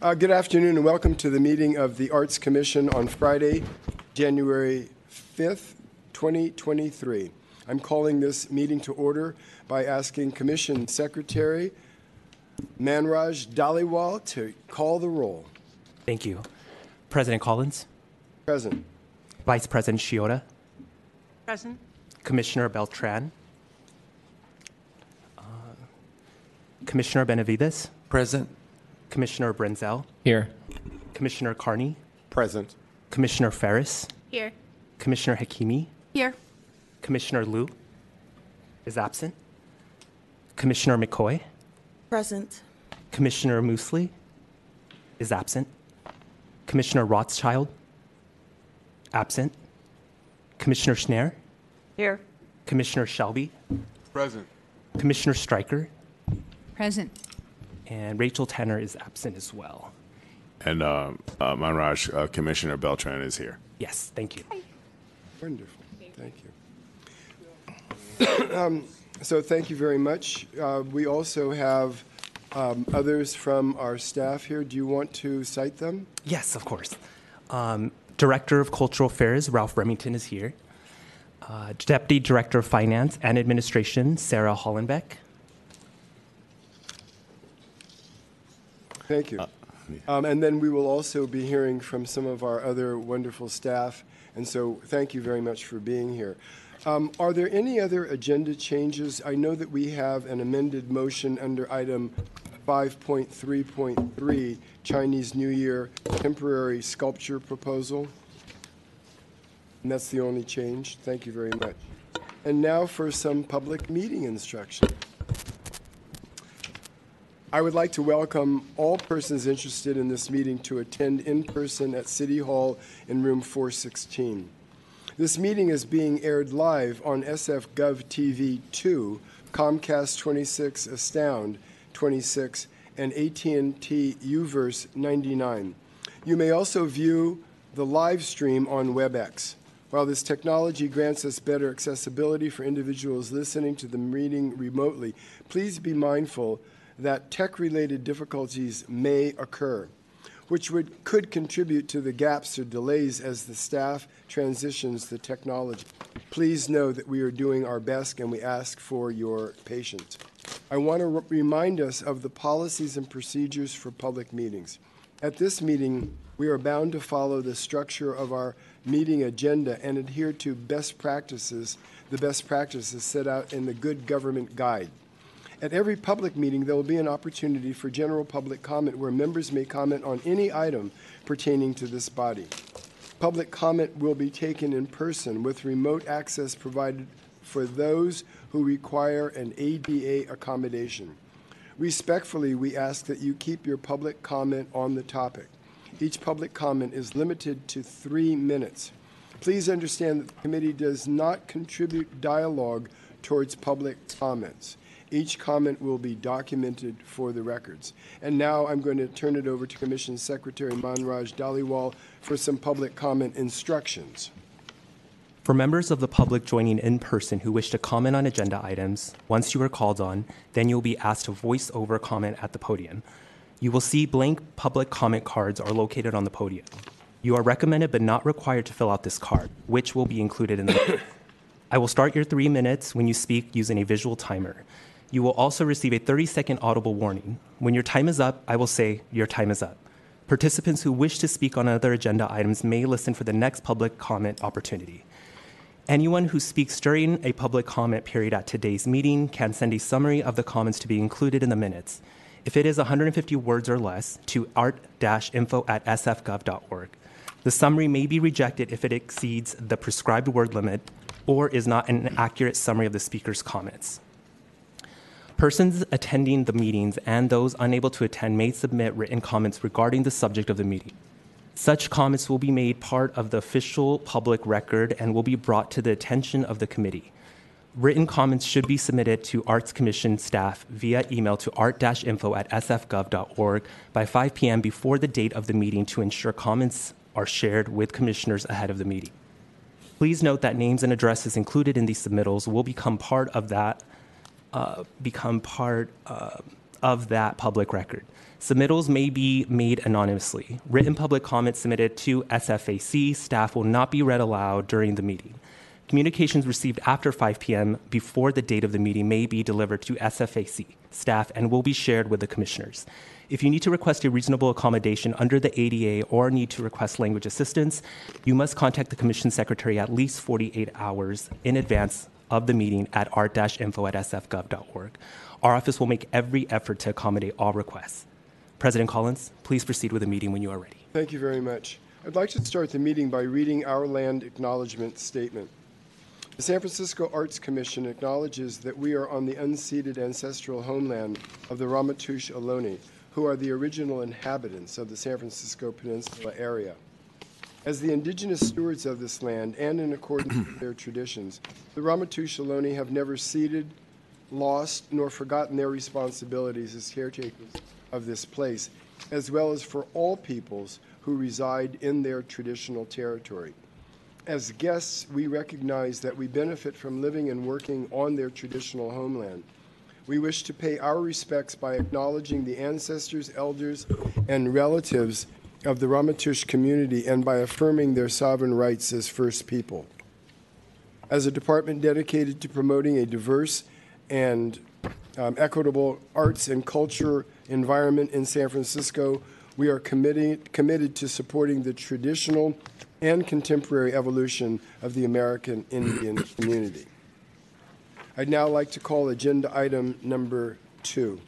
Uh, Good afternoon and welcome to the meeting of the Arts Commission on Friday, January 5th, 2023. I'm calling this meeting to order by asking Commission Secretary Manraj Dhaliwal to call the roll. Thank you. President Collins, Present. Vice President Shiota, Present. Commissioner Beltran, uh, Commissioner Benavides, Present. Commissioner Brenzel, Here. Commissioner Carney, Present. Commissioner Ferras, Here. Commissioner Hakimi, Here. Commissioner Liu is absent, Commissioner McCoy, Present. Commissioner Musleh is absent, Commissioner Rothschild, absent, Commissioner Schnair, Here. Commissioner Shelby, Present. Commissioner Stryker, Present. And Rachel Tanner is absent as well. And uh, uh, Manraj, uh, Commissioner Beltran is here. Yes, thank you. Wonderful. Thank you. Um, So thank you very much. Uh, We also have um, others from our staff here. Do you want to cite them? Yes, of course. Um, Director of Cultural Affairs, Ralph Remington, is here. Uh, Deputy Director of Finance and Administration, Sarah Hollenbeck. Thank you. Um, And then we will also be hearing from some of our other wonderful staff, and so thank you very much for being here. Um, Are there any other agenda changes? I know that we have an amended motion under item 5.3.3, Chinese New Year temporary sculpture proposal. And that's the only change. Thank you very much. And now for some public meeting instruction. I would like to welcome all persons interested in this meeting to attend in person at City Hall in room 416. This meeting is being aired live on SF Gov TV 2, Comcast 26 Astound 26, and AT&T UVerse 99. You may also view the live stream on WebEx. While this technology grants us better accessibility for individuals listening to the meeting remotely, please be mindful that tech-related difficulties may occur, which would, could contribute to the gaps or delays as the staff transitions the technology. Please know that we are doing our best and we ask for your patience. I want to re- remind us of the policies and procedures for public meetings. At this meeting, we are bound to follow the structure of our meeting agenda and adhere to best practices, the best practices set out in the Good Government Guide. At every public meeting, there will be an opportunity for general public comment where members may comment on any item pertaining to this body. Public comment will be taken in person with remote access provided for those who require an ADA accommodation. Respectfully, we ask that you keep your public comment on the topic. Each public comment is limited to three minutes. Please understand that the committee does not contribute dialogue towards public comments. Each comment will be documented for the records. And now I'm going to turn it over to Commission Secretary Manraj Dhaliwal for some public comment instructions. For members of the public joining in person who wish to comment on agenda items, once you are called on, then you'll be asked to voice over comment at the podium. You will see blank public comment cards are located on the podium. You are recommended but not required to fill out this card, which will be included in the. I will start your three minutes when you speak using a visual timer. You will also receive a 30 second audible warning. When your time is up, I will say, Your time is up. Participants who wish to speak on other agenda items may listen for the next public comment opportunity. Anyone who speaks during a public comment period at today's meeting can send a summary of the comments to be included in the minutes. If it is 150 words or less, to art-info at sfgov.org. The summary may be rejected if it exceeds the prescribed word limit or is not an accurate summary of the speaker's comments. Persons attending the meetings and those unable to attend may submit written comments regarding the subject of the meeting. Such comments will be made part of the official public record and will be brought to the attention of the committee. Written comments should be submitted to Arts Commission staff via email to art-info at sfgov.org by 5 p.m. before the date of the meeting to ensure comments are shared with commissioners ahead of the meeting. Please note that names and addresses included in these submittals will become part of that, uh, become part uh, of that public record. Submittals may be made anonymously. Written public comments submitted to SFAC staff will not be read aloud during the meeting. Communications received after 5 p.m. before the date of the meeting may be delivered to SFAC staff and will be shared with the commissioners. If you need to request a reasonable accommodation under the ADA or need to request language assistance, you must contact the commission secretary at least 48 hours in advance of the meeting at art-info at sfgov.org. Our office will make every effort to accommodate all requests. President Collins, please proceed with the meeting when you are ready. Thank you very much. I'd like to start the meeting by reading our land acknowledgement statement. The San Francisco Arts Commission acknowledges that we are on the unceded ancestral homeland of the Ramaytush Ohlone, who are the original inhabitants of the San Francisco Peninsula area. As the indigenous stewards of this land and in accordance with their traditions, the Ramaytush Ohlone have never ceded, lost, nor forgotten their responsibilities as caretakers of this place, as well as for all peoples who reside in their traditional territory. As guests, we recognize that we benefit from living and working on their traditional homeland. We wish to pay our respects by acknowledging the ancestors, elders, and relatives of the Ramaytush community and by affirming their sovereign rights as First People. As a department dedicated to promoting a diverse and um, equitable arts and culture environment in San Francisco, we are committed, committed to supporting the traditional and contemporary evolution of the American Indian community. I'd now like to call agenda item number two.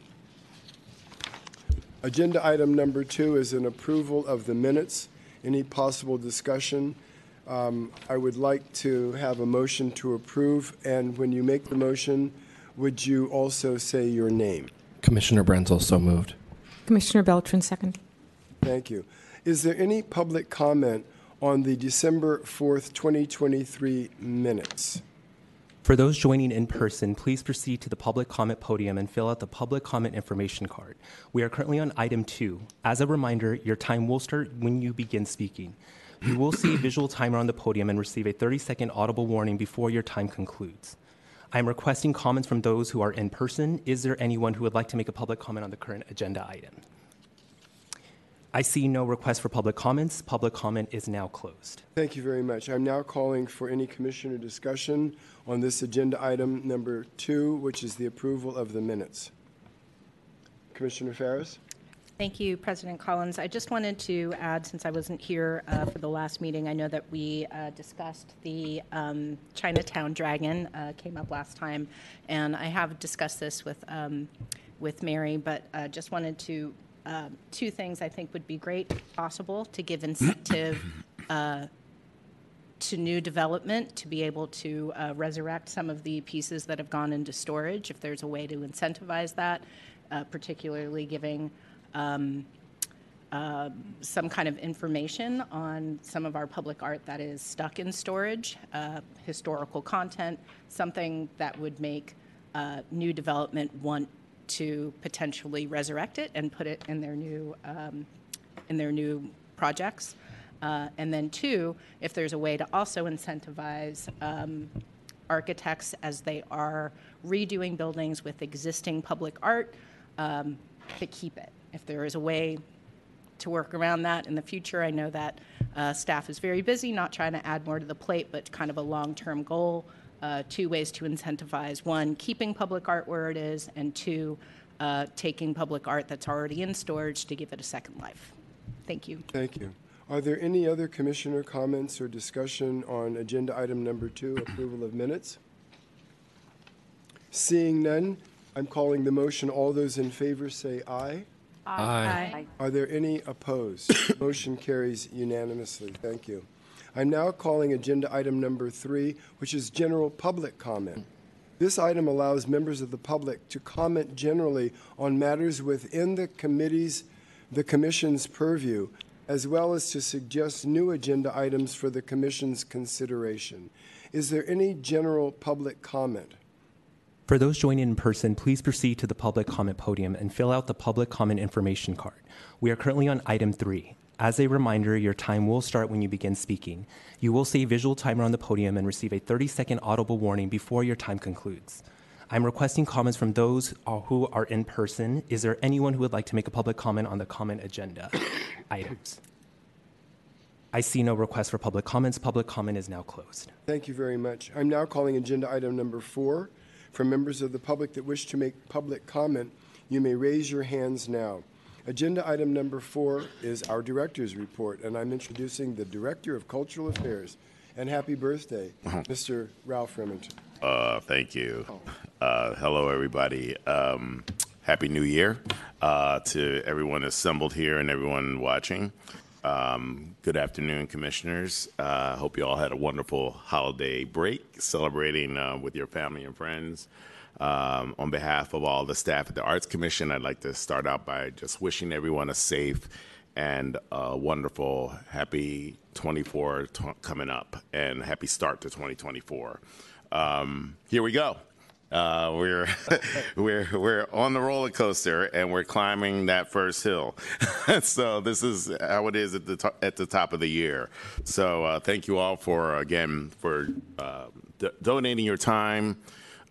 Agenda item number two is an approval of the minutes. Any possible discussion? Um, I would like to have a motion to approve, and when you make the motion, would you also say your name? Commissioner Brenzel, so moved. Commissioner Beltran, second. Thank you. Is there any public comment on the December 4th, 2023 minutes? For those joining in person, please proceed to the public comment podium and fill out the public comment information card. We are currently on item two. As a reminder, your time will start when you begin speaking. You will see a visual timer on the podium and receive a 30 second audible warning before your time concludes. I am requesting comments from those who are in person. Is there anyone who would like to make a public comment on the current agenda item? I see no request for public comments. Public comment is now closed. Thank you very much. I'm now calling for any commissioner discussion on this agenda item number two, which is the approval of the minutes. Commissioner Ferras? Thank you, President Collins. I just wanted to add, since I wasn't here uh, for the last meeting, I know that we uh, discussed the um, Chinatown Dragon, uh, came up last time, and I have discussed this with, um, with Mary, but uh, just wanted to, uh, two things I think would be great, possible, to give incentive uh, to new development to be able to uh, resurrect some of the pieces that have gone into storage, if there's a way to incentivize that, uh, particularly giving um, uh, some kind of information on some of our public art that is stuck in storage, uh, historical content, something that would make uh, new development want to potentially resurrect it and put it in their new um, in their new projects. Uh, and then two, if there's a way to also incentivize um, architects as they are redoing buildings with existing public art um, to keep it. If there is a way to work around that in the future, I know that uh, staff is very busy, not trying to add more to the plate, but kind of a long-term goal. Uh, two ways to incentivize: one, keeping public art where it is, and two, uh, taking public art that's already in storage to give it a second life. Thank you. Thank you. Are there any other commissioner comments or discussion on agenda item number two, approval of minutes? Seeing none, I'm calling the motion. All those in favor say aye. Aye. Are there any opposed? Motion carries unanimously. Thank you. I'm now calling agenda item number three, which is general public comment. This item allows members of the public to comment generally on matters within the committee's, the commission's purview, as well as to suggest new agenda items for the commission's consideration. Is there any general public comment? For those joining in person, please proceed to the public comment podium and fill out the public comment information card. We are currently on item three. As a reminder, your time will start when you begin speaking. You will see a visual timer on the podium and receive a 30 second audible warning before your time concludes. I'm requesting comments from those who are in person. Is there anyone who would like to make a public comment on the comment agenda items? I see no request for public comments. Public comment is now closed. Thank you very much. I'm now calling agenda item number four. For members of the public that wish to make public comment, you may raise your hands now. Agenda item number four is our director's report, and I'm introducing the Director of Cultural Affairs. And happy birthday, Mr. Ralph Remington. Uh, thank you. Uh, hello, everybody. Um, Happy New Year uh, to everyone assembled here and everyone watching. Um, good afternoon, commissioners. Uh, hope you all had a wonderful holiday break, celebrating uh, with your family and friends. Um, on behalf of all the staff at the Arts Commission, I'd like to start out by just wishing everyone a safe and a wonderful, happy 24 t- coming up, and happy start to 2024. Um, here we go. Uh, we're we're we're on the roller coaster and we're climbing that first hill. so this is how it is at the to- at the top of the year. So uh, thank you all for again for uh, d- donating your time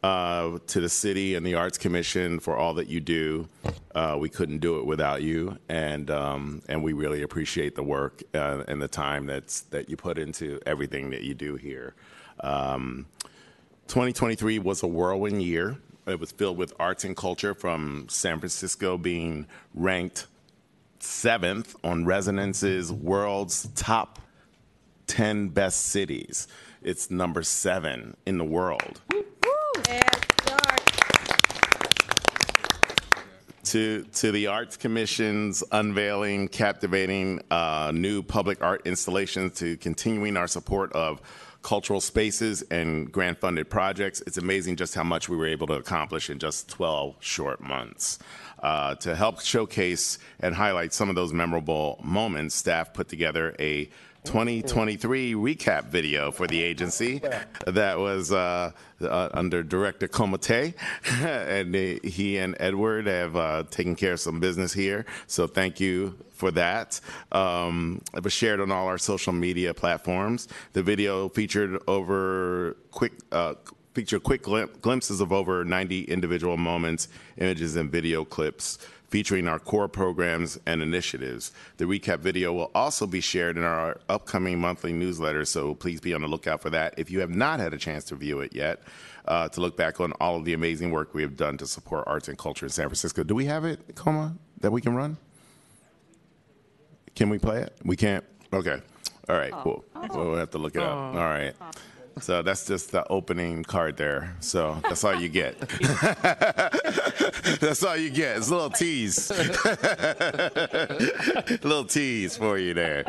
uh, to the city and the Arts Commission for all that you do. Uh, we couldn't do it without you, and um, and we really appreciate the work uh, and the time that's that you put into everything that you do here. Um, 2023 was a whirlwind year. It was filled with arts and culture from San Francisco being ranked seventh on Resonance's world's top 10 best cities. It's number seven in the world. To to the Arts Commission's unveiling captivating uh, new public art installations to continuing our support of cultural spaces and grant funded projects. It's amazing just how much we were able to accomplish in just 12 short months. Uh, to help showcase and highlight some of those memorable moments, staff put together a 2023 recap video for the agency that was uh, uh, under Director Coma Te, and he and Edward have uh, taken care of some business here. So thank you for that. Um, it was shared on all our social media platforms. The video featured over quick. Uh, featured quick glimpses of over 90 individual moments, images, and video clips featuring our core programs and initiatives. The recap video will also be shared in our upcoming monthly newsletter, so please be on the lookout for that. If you have not had a chance to view it yet, uh, to look back on all of the amazing work we have done to support arts and culture in San Francisco. Do we have it, Coma, that we can run? Can we play it? We can't? Okay. All right, cool. We'll have to look it up. All right. So that's just the opening card there. So that's all you get. that's all you get. It's a little tease. a little tease for you there.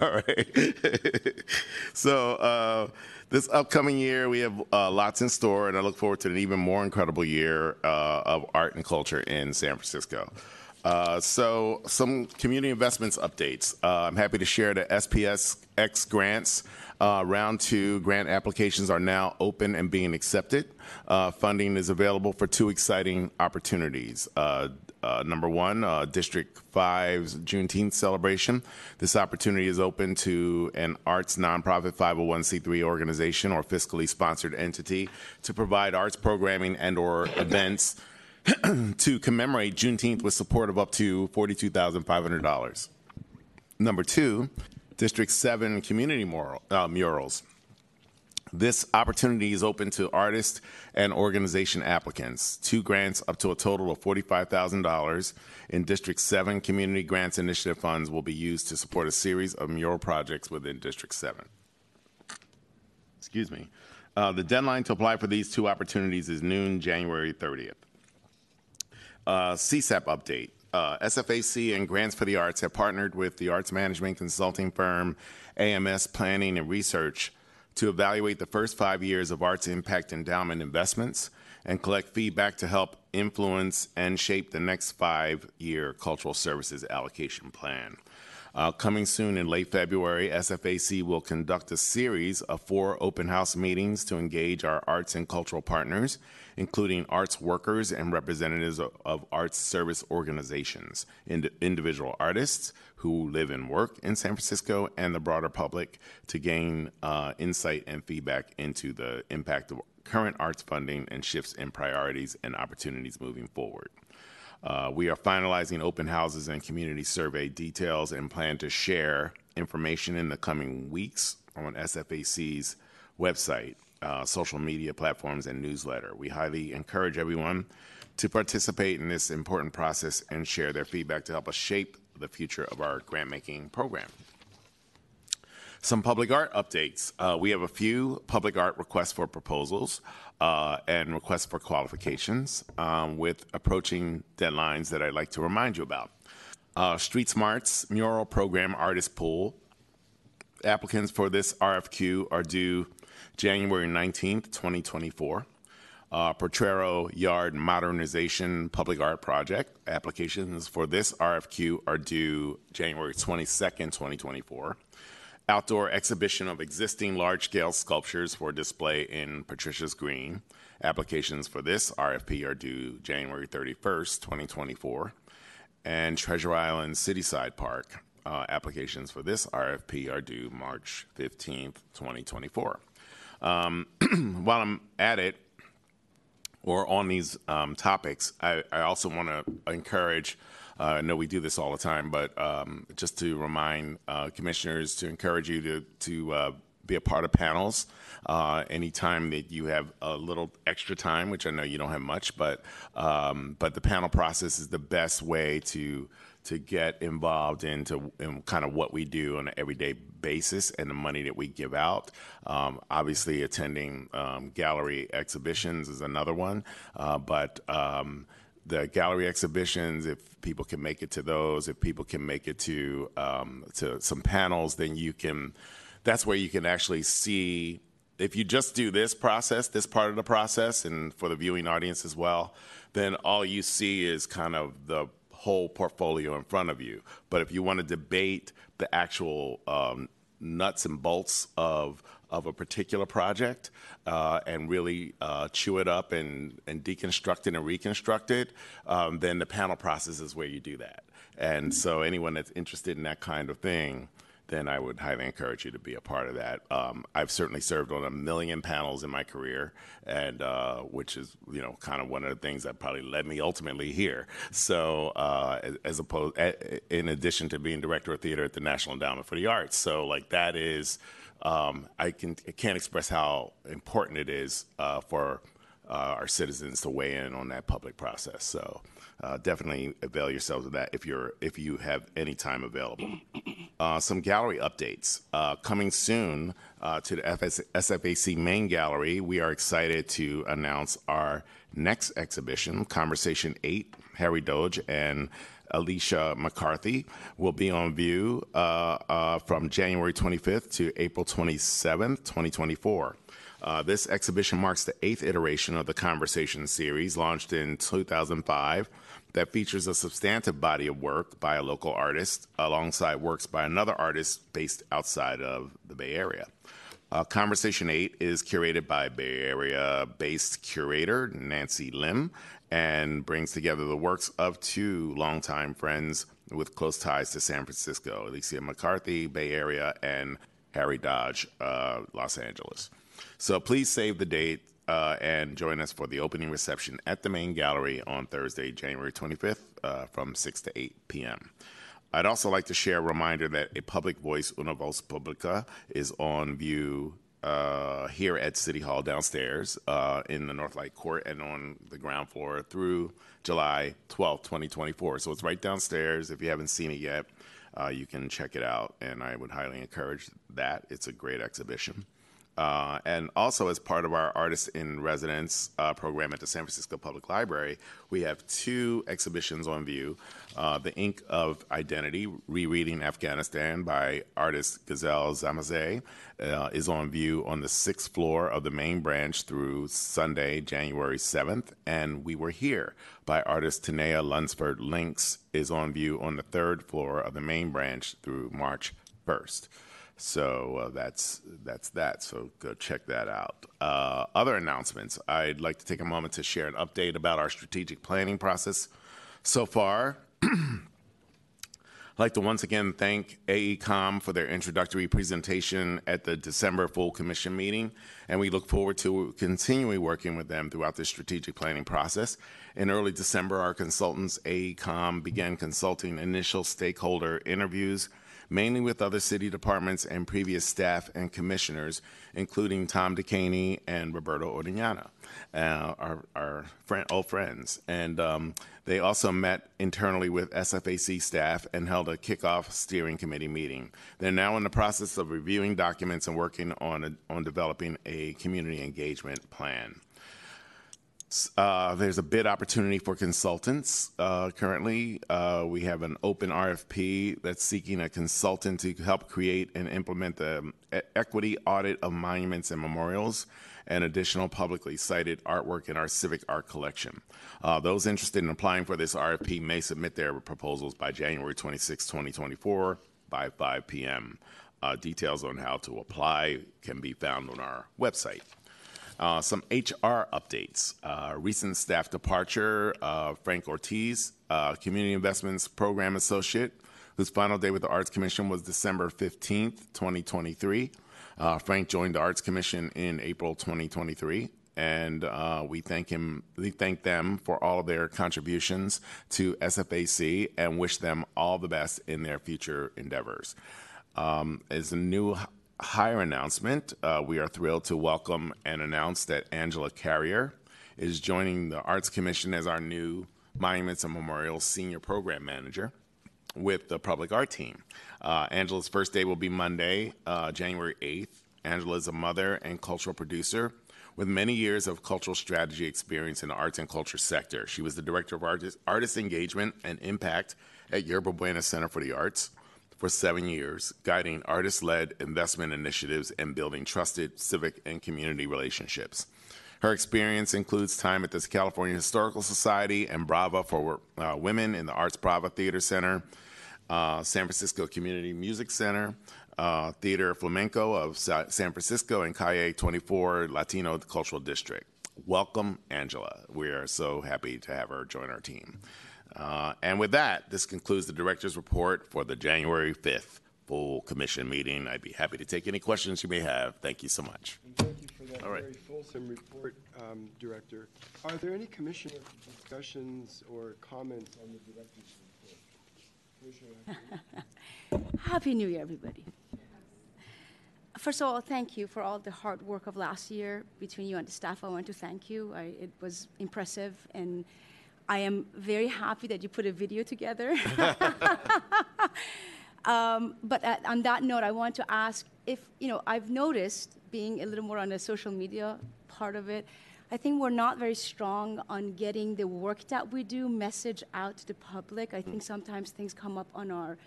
all right. so uh, this upcoming year, we have uh, lots in store, and I look forward to an even more incredible year uh, of art and culture in San Francisco. Uh, so, some community investments updates. Uh, I'm happy to share that SPSX grants. Uh, round two grant applications are now open and being accepted. Uh, funding is available for two exciting opportunities. Uh, uh, number one, uh, District 5's Juneteenth celebration. This opportunity is open to an arts nonprofit 501c3 organization or fiscally sponsored entity to provide arts programming and or events to commemorate Juneteenth with support of up to $42,500. Number two, District 7 community uh, murals. This opportunity is open to artists and organization applicants. Two grants up to a total of $45,000 in District 7 Community Grants Initiative funds will be used to support a series of mural projects within District 7. Excuse me. Uh, the deadline to apply for these two opportunities is noon, January 30th. Uh, CSAP update. Uh, SFAC and Grants for the Arts have partnered with the arts management consulting firm AMS Planning and Research to evaluate the first five years of Arts Impact Endowment investments and collect feedback to help influence and shape the next five year cultural services allocation plan. Uh, coming soon in late February, SFAC will conduct a series of four open house meetings to engage our arts and cultural partners, including arts workers and representatives of, of arts service organizations, ind- individual artists who live and work in San Francisco, and the broader public to gain uh, insight and feedback into the impact of current arts funding and shifts in priorities and opportunities moving forward. Uh, we are finalizing open houses and community survey details and plan to share information in the coming weeks on SFAC's website, uh, social media platforms, and newsletter. We highly encourage everyone to participate in this important process and share their feedback to help us shape the future of our grant making program. Some public art updates. Uh, we have a few public art requests for proposals uh, and requests for qualifications um, with approaching deadlines that I'd like to remind you about. Uh, Street Smarts mural program artist pool. Applicants for this RFQ are due January 19th, 2024. Uh, Potrero Yard Modernization Public Art Project. Applications for this RFQ are due January 22nd, 2024 outdoor exhibition of existing large scale sculptures for display in Patricia's Green. Applications for this RFP are due January 31st, 2024. And Treasure Island Cityside Park. Uh, applications for this RFP are due March 15th, 2024. Um, while I'm at it, or on these um, topics, I, I also want to encourage uh, I know we do this all the time, but um, just to remind uh, commissioners to encourage you to to uh, be a part of panels uh, anytime that you have a little extra time, which I know you don't have much, but um, but the panel process is the best way to to get involved into in kind of what we do on an everyday basis and the money that we give out. Um, obviously, attending um, gallery exhibitions is another one, uh, but um, the gallery exhibitions, if people can make it to those, if people can make it to um, to some panels, then you can. That's where you can actually see. If you just do this process, this part of the process, and for the viewing audience as well, then all you see is kind of the whole portfolio in front of you. But if you want to debate the actual um, nuts and bolts of of a particular project uh, and really uh, chew it up and, and deconstruct it and reconstruct it, um, then the panel process is where you do that. And so anyone that's interested in that kind of thing, then I would highly encourage you to be a part of that. Um, I've certainly served on a million panels in my career, and uh, which is you know kind of one of the things that probably led me ultimately here. So uh, as, opposed, in addition to being director of theater at the National Endowment for the Arts, so like that is um, I, can, I can't express how important it is uh, for uh, our citizens to weigh in on that public process. So uh, definitely avail yourselves of that if you're if you have any time available. Uh, some gallery updates uh, coming soon uh, to the FS- SFAC main gallery. We are excited to announce our next exhibition, Conversation Eight, Harry Dodge and Alicia McCarthy will be on view uh, uh, from January 25th to April 27th, 2024. Uh, this exhibition marks the eighth iteration of the Conversation series, launched in 2005, that features a substantive body of work by a local artist alongside works by another artist based outside of the Bay Area. Uh, Conversation 8 is curated by Bay Area based curator Nancy Lim and brings together the works of two longtime friends with close ties to San Francisco Alicia McCarthy, Bay Area, and Harry Dodge, uh, Los Angeles. So please save the date uh, and join us for the opening reception at the main gallery on Thursday, January 25th uh, from 6 to 8 p.m. I'd also like to share a reminder that a public voice, Una Voz Publica, is on view uh, here at City Hall downstairs uh, in the Northlight Court and on the ground floor through July 12, 2024. So it's right downstairs. If you haven't seen it yet, uh, you can check it out, and I would highly encourage that. It's a great exhibition. Uh, and also, as part of our Artists in Residence uh, program at the San Francisco Public Library, we have two exhibitions on view. Uh, the Ink of Identity, Rereading Afghanistan by artist Gazelle Samizay, uh, is on view on the sixth floor of the main branch through Sunday, January 7th. And We Were Here by artist Tanea Lunsford Lynx is on view on the third floor of the main branch through March 1st. So uh, that's that's that. So go check that out. Uh, other announcements. I'd like to take a moment to share an update about our strategic planning process so far. I'd like to once again thank AECOM for their introductory presentation at the December full commission meeting, and we look forward to continuing working with them throughout the strategic planning process. In early December, our consultants, AECOM, began consulting initial stakeholder interviews, mainly with other city departments and previous staff and commissioners, including Tom DeCaigny and Roberto Ordeñana, uh, our, our friend, old friends. And um, they also met internally with SFAC staff and held a kickoff steering committee meeting. They're now in the process of reviewing documents and working on, a, on developing a community engagement plan. Uh, there's a bid opportunity for consultants uh, currently. Uh, we have an open RFP that's seeking a consultant to help create and implement the um, equity audit of monuments and memorials and additional publicly cited artwork in our civic art collection. Uh, those interested in applying for this RFP may submit their proposals by January 26, 2024 by 5 p.m. Uh, details on how to apply can be found on our website. Uh, some HR updates. Uh, recent staff departure uh, Frank Ortiz, Community Investments Program Associate, whose final day with the Arts Commission was December 15th, 2023. Uh, Frank joined the Arts Commission in April 2023. And uh, we thank him. We thank them for all of their contributions to SFAC and wish them all the best in their future endeavors. Um, as a new hire announcement, uh, we are thrilled to welcome and announce that Angela Carrier is joining the Arts Commission as our new Monuments and Memorials Senior Program Manager with the Public Art Team. Uh, Angela's first day will be Monday, uh, January 8th. Angela is a mother and cultural producer with many years of cultural strategy experience in the arts and culture sector. She was the Director of Artist, Artist Engagement and Impact at Yerba Buena Center for the Arts for seven years, guiding artist led investment initiatives and building trusted civic and community relationships. Her experience includes time at the California Historical Society and Brava for uh, Women in the Arts Brava Theater Center, uh, San Francisco Community Music Center, uh, Theater Flamenco of Sa- San Francisco, and Calle 24 Latino Cultural District. Welcome, Angela. We are so happy to have her join our team. Uh, and with that, this concludes the director's report for the January 5th full commission meeting. I'd be happy to take any questions you may have. Thank you so much. Thank you for that All right. very fulsome report, um, Director. Are there any commissioner discussions or comments on the director's report? Commissioner Happy New Year, everybody. First of all, thank you for all the hard work of last year between you and the staff. I want to thank you. I, it was impressive, and I am very happy that you put a video together. um, but at, on that note, I want to ask if, you know, I've noticed being a little more on the social media part of it, I think we're not very strong on getting the work that we do message out to the public. I think sometimes things come up on our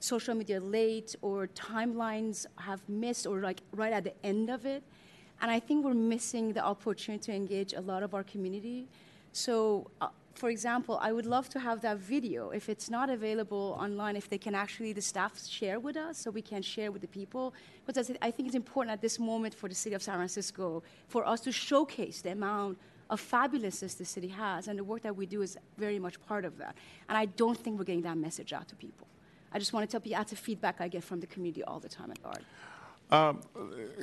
social media late or timelines have missed or like right at the end of it. And I think we're missing the opportunity to engage a lot of our community. So, uh, for example, I would love to have that video. If it's not available online, if they can actually, the staff share with us so we can share with the people. Because I think it's important at this moment for the city of San Francisco for us to showcase the amount of fabulousness the city has. And the work that we do is very much part of that. And I don't think we're getting that message out to people. I just want to tell you that's a feedback I get from the community all the time at art. Um,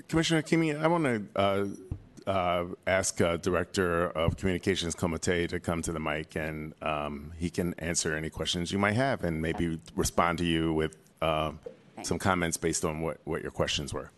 Commissioner Kimi, I want to uh, uh, ask uh, Director of Communications Coma Te to come to the mic and um, he can answer any questions you might have and maybe respond to you with uh, some comments based on what, what your questions were.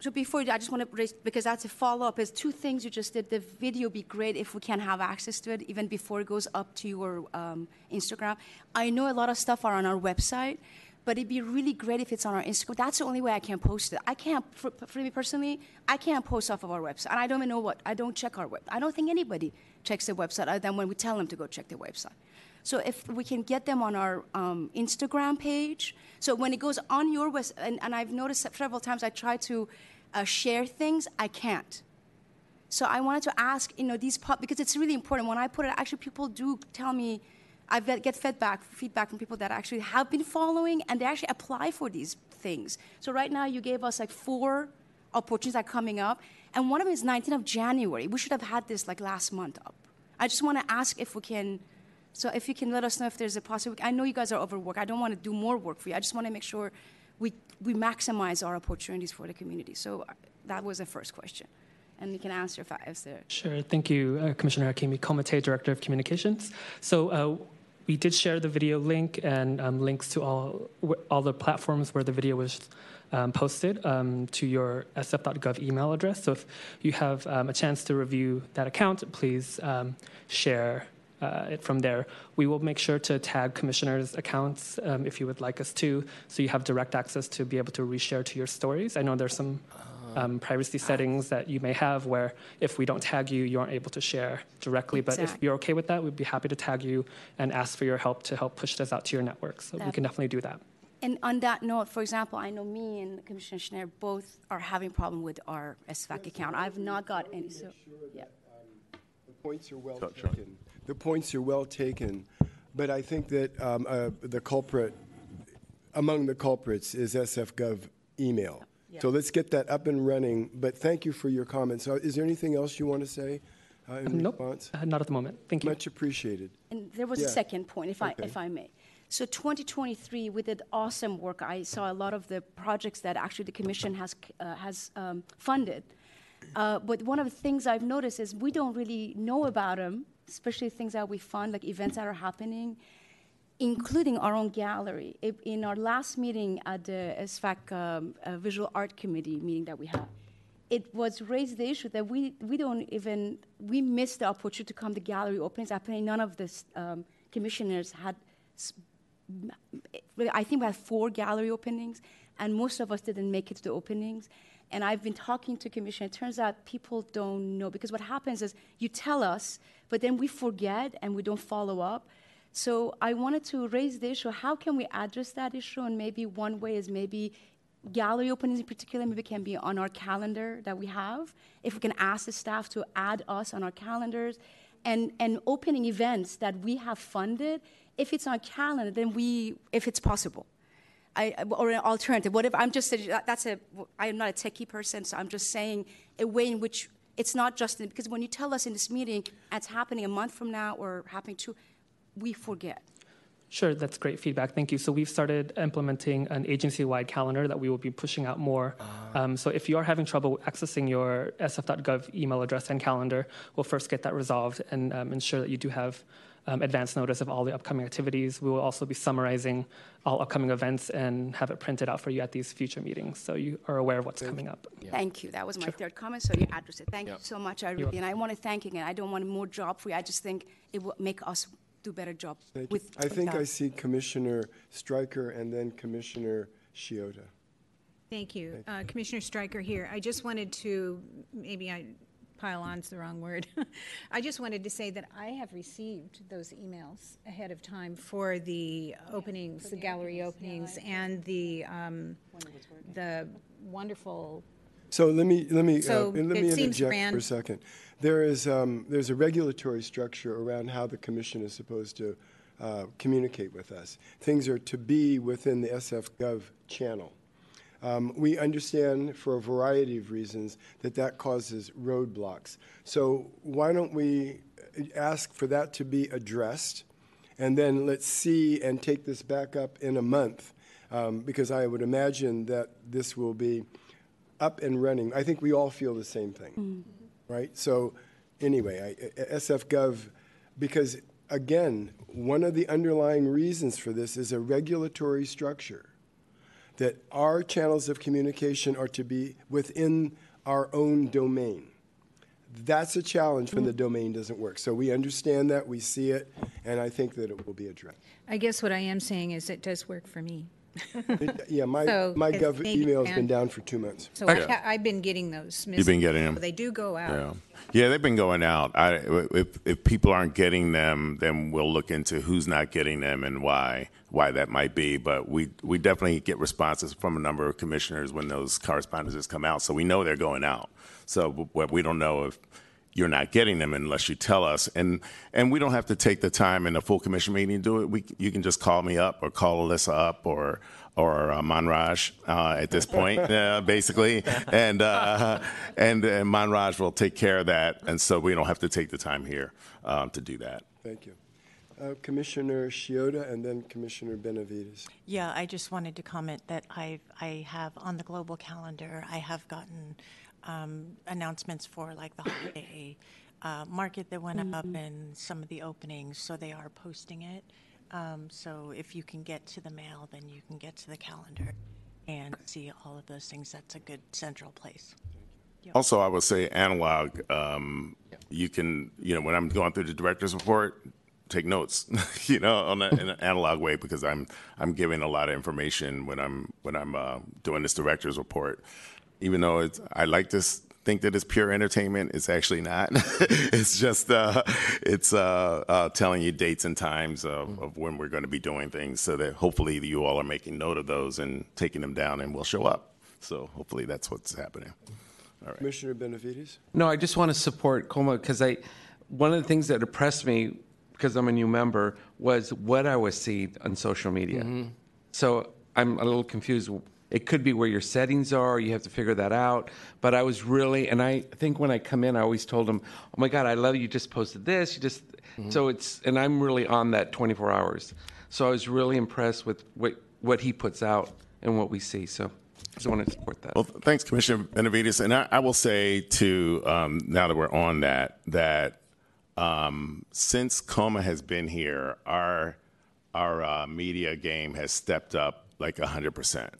So before I just want to raise, because that's a follow-up, is two things you just did. The video would be great if we can have access to it even before it goes up to your um, Instagram. I know a lot of stuff are on our website, but it'd be really great if it's on our Instagram. That's the only way I can post it. I can't, for, for me personally, I can't post off of our website. And I don't even know what, I don't check our web. I don't think anybody checks the website other than when we tell them to go check the website. So if we can get them on our um, Instagram page, so when it goes on your website, and, and I've noticed several times I try to uh, share things, I can't. So I wanted to ask, you know, these pub because it's really important. When I put it, actually, people do tell me, I get feedback feedback from people that actually have been following and they actually apply for these things. So right now, you gave us like four opportunities that are coming up, and one of them is 19th of January. We should have had this like last month up. I just want to ask if we can So if you can let us know if there's a possibility, I know you guys are overworked. I don't want to do more work for you. I just want to make sure we, we maximize our opportunities for the community. So uh, that was the first question. And you can answer I, if. Sure. Thank you, uh, Commissioner Hakimi Coma Te, Director of Communications. So uh, we did share the video link and um, links to all all the platforms where the video was um, posted um, to your sf.gov email address. So if you have um, a chance to review that account, please um, share uh, it from there. We will make sure to tag commissioners' accounts um, if you would like us to, so you have direct access to be able to reshare to your stories. I know there's some um, privacy settings that you may have where if we don't tag you, you aren't able to share directly. But if you're okay with that, we'd be happy to tag you and ask for your help to help push this out to your network. So we can definitely do that. And on that note, for example, I know me and Commissioner Schneider both are having problem with our SFAC account. I've not got any, so, yeah. The points are well Sure, sure. taken. The points are well taken, but I think that um, uh, the culprit, among the culprits, is SFGov email. So let's get that up and running, but thank you for your comments. Uh, Is there anything else you want to say uh, in Nope, response? uh, not at the moment. Thank you. Much appreciated. And there was Yeah. a second point, if I, if I may. So 2023, we did awesome work. I saw a lot of the projects that actually the commission has, uh, has um, funded. Uh, but one of the things I've noticed is we don't really know about them, especially things that we fund, like events that are happening, including our own gallery. In our last meeting at the SFAC um, uh, Visual Art Committee meeting that we had, it was raised the issue that we, we don't even, we missed the opportunity to come to gallery openings. Apparently, none of the um, commissioners had, I think we had four gallery openings, and most of us didn't make it to the openings. And I've been talking to commission. It turns out people don't know because what happens is you tell us, but then we forget and we don't follow up. So I wanted to raise the issue. How can we address that issue? And maybe one way is maybe gallery openings in particular maybe can be on our calendar that we have. If we can ask the staff to add us on our calendars, and and opening events that we have funded. If it's on calendar, then we, if it's possible. I, or an alternative. What if I'm just a, that's a I am not a techie person, so I'm just saying a way in which it's not just because when you tell us in this meeting it's happening a month from now or happening two, we forget. Sure, that's great feedback. Thank you. So we've started implementing an agency-wide calendar that we will be pushing out more. Um, so if you are having trouble accessing your sf.gov email address and calendar, we'll first get that resolved and um, ensure that you do have um, advance notice of all the upcoming activities. We will also be summarizing all upcoming events and have it printed out for you at these future meetings, so you are aware of what's coming up. Thank you. That was my third comment, so you addressed it. Thank you so much. I really, and I want to thank you again. I don't want more job for you. I just think it will make us do better job Thank you. with. I think with I see Commissioner Stryker and then Commissioner Shiota. Thank you. Uh, Commissioner Stryker here. I just wanted to, maybe I, pile on on's the wrong word. I just wanted to say that I have received those emails ahead of time for the openings, the gallery openings, and the, um, the wonderful, So let me, let me, uh, let me it seems interject for a second. There is, um, there's a regulatory structure around how the commission is supposed to uh, communicate with us. Things are to be within the SF.gov channel. Um, we understand for a variety of reasons that that causes roadblocks. So why don't we ask for that to be addressed? And then let's see and take this back up in a month, um, because I would imagine that this will be up and running. I think we all feel the same thing, mm-hmm. right? So, anyway, I, SFGov, because again, one of the underlying reasons for this is a regulatory structure that our channels of communication are to be within our own domain. That's a challenge when the mm-hmm. domain doesn't work. So we understand that, we see it, and I think that it will be addressed. I guess what I am saying is it does work for me. It- yeah, my, So my it's gov maybe email's been fan- down for two months. So I ha- I've been getting those. You've been getting them. They do go out. Yeah, yeah, they've been going out. I, if if people aren't getting them, then we'll look into who's not getting them and why why that might be. But we we definitely get responses from a number of commissioners when those correspondences come out, so we know they're going out. So what we don't know if you're not getting them unless you tell us, and and we don't have to take the time in a full commission meeting to do it. We you can just call me up or call Alyssa up or or uh, Manraj uh, at this point, uh, basically, and uh, and and Manraj will take care of that, and so we don't have to take the time here um, to do that. Thank you. Uh, Commissioner Shiota and then Commissioner Benavides. Yeah, I just wanted to comment that I I have on the global calendar. I have gotten um, announcements for like the holiday uh, market that went up and some of the openings, so they are posting it. Um, so if you can get to the mail, then you can get to the calendar and see all of those things. That's a good central place. Also, I would say analog. Um, you can, you know, when I'm going through the director's report, take notes, you know, on a, in an analog way because I'm I'm giving a lot of information when I'm when I'm uh, doing this director's report. Even though it's, I like to think that it's pure entertainment, it's actually not. it's just uh, it's uh, uh, telling you dates and times of, of when we're going to be doing things, so that hopefully you all are making note of those and taking them down, and we'll show up. So hopefully that's what's happening. Commissioner Benavides? No, I just want to support Coma because I, one of the things that impressed me because I'm a new member was what I was seeing on social media. So I'm a little confused. It could be where your settings are. You have to figure that out. But I was really, and I think when I come in, I always told them, "Oh my God, I love you. You just posted this. You just." So it's, and I'm really on that 24 hours. So I was really impressed with what what he puts out and what we see. So I just wanted to support that. Well, thanks, Commissioner Benavides. And I, I will say too, um, now that we're on that, that um, since Coma has been here, our our uh, media game has stepped up like hundred percent.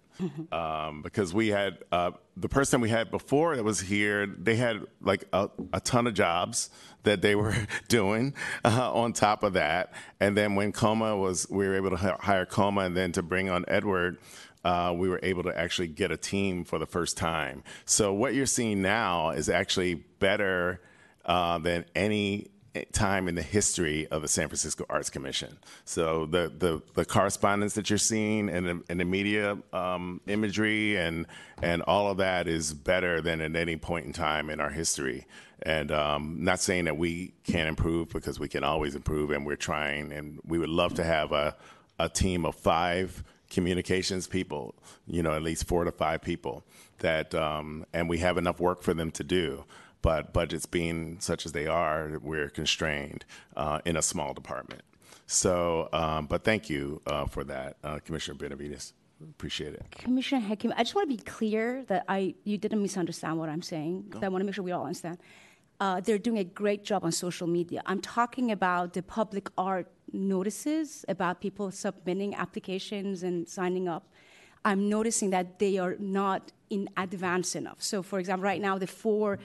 Um, because we had uh, the person we had before that was here, they had like a, a ton of jobs that they were doing uh, on top of that. And then when Coma was, we were able to hire Coma and then to bring on Edward, uh, we were able to actually get a team for the first time. So what you're seeing now is actually better uh, than any time in the history of the San Francisco Arts Commission. So the the, the correspondence that you're seeing and the, the media um, imagery and and all of that is better than at any point in time in our history. And um, not saying that we can't improve because we can always improve, and we're trying. And we would love to have a a team of five communications people, you know, at least four to five people that, um, and we have enough work for them to do. But budgets being such as they are, we're constrained uh, in a small department. So, um, but thank you uh, for that, uh, Commissioner Benavides. Appreciate it. Commissioner Hakim, I just want to be clear that I you didn't misunderstand what I'm saying. 'cause I want to make sure we all understand. Uh, they're doing a great job on social media. I'm talking about the public art notices about people submitting applications and signing up. I'm noticing that they are not in advance enough. So, for example, right now the four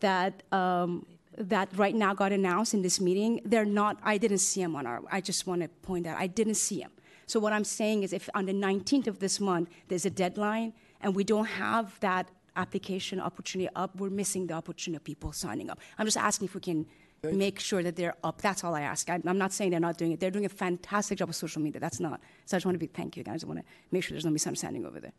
that um, that right now got announced in this meeting, they're not. I didn't see them on our. I just want to point out I didn't see them. So what I'm saying is, if on the 19th of this month there's a deadline and we don't have that application opportunity up, we're missing the opportunity of people signing up. I'm just asking if we can make sure that they're up. That's all I ask. I, I'm not saying they're not doing it. They're doing a fantastic job of social media. That's not. So I just want to be thank you guys. I just want to make sure there's no misunderstanding over there.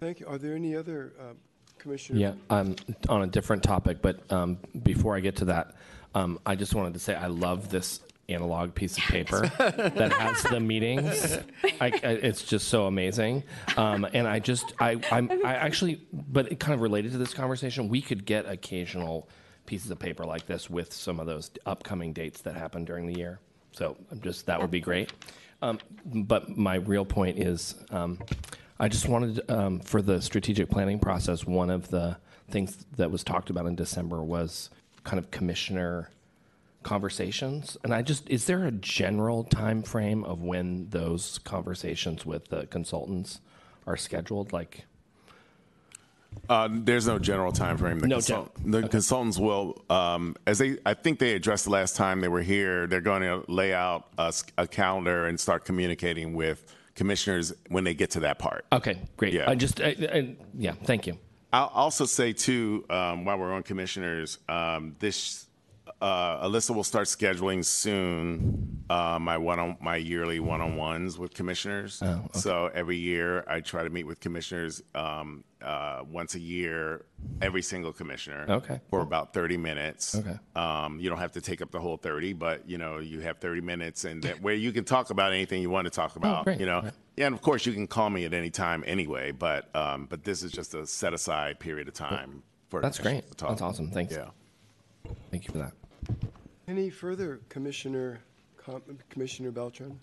Thank you. Are there any other uh, commissioners? Yeah, um, on a different topic, but um, before I get to that, um, I just wanted to say I love this analog piece of paper that has the meetings. I, I, it's just so amazing, um, and I just I I'm, I actually, but it kind of related to this conversation. We could get occasional pieces of paper like this with some of those upcoming dates that happen during the year. So I'm just that would be great. Um, but my real point is, um, I just wanted um, for the strategic planning process. One of the things that was talked about in December was kind of commissioner conversations, and I just is there a general time frame of when those conversations with the consultants are scheduled? Like, Uh, there's no general time frame. The, No gen- the consultants will, um, as they, I think they addressed the last time they were here. They're going to lay out a calendar and start communicating with commissioners when they get to that part. okay, great. Yeah. I just, I, I, yeah, thank you. I'll also say too, um, while we're on commissioners, um, this uh, Alyssa will start scheduling soon uh, my one on my yearly one on ones with commissioners. Oh, So every year I try to meet with commissioners um, uh, once a year, every single commissioner. Okay. For about thirty minutes. Okay. Um, you don't have to take up the whole thirty, but you know you have thirty minutes, and that, where you can talk about anything you want to talk about. Oh. You know. Right. Yeah, and of course you can call me at any time anyway, but um, but this is just a set aside period of time for That's great. to talk. That's awesome. Thanks. Yeah. Thank you for that. Any further commissioner Com- Commissioner Beltran?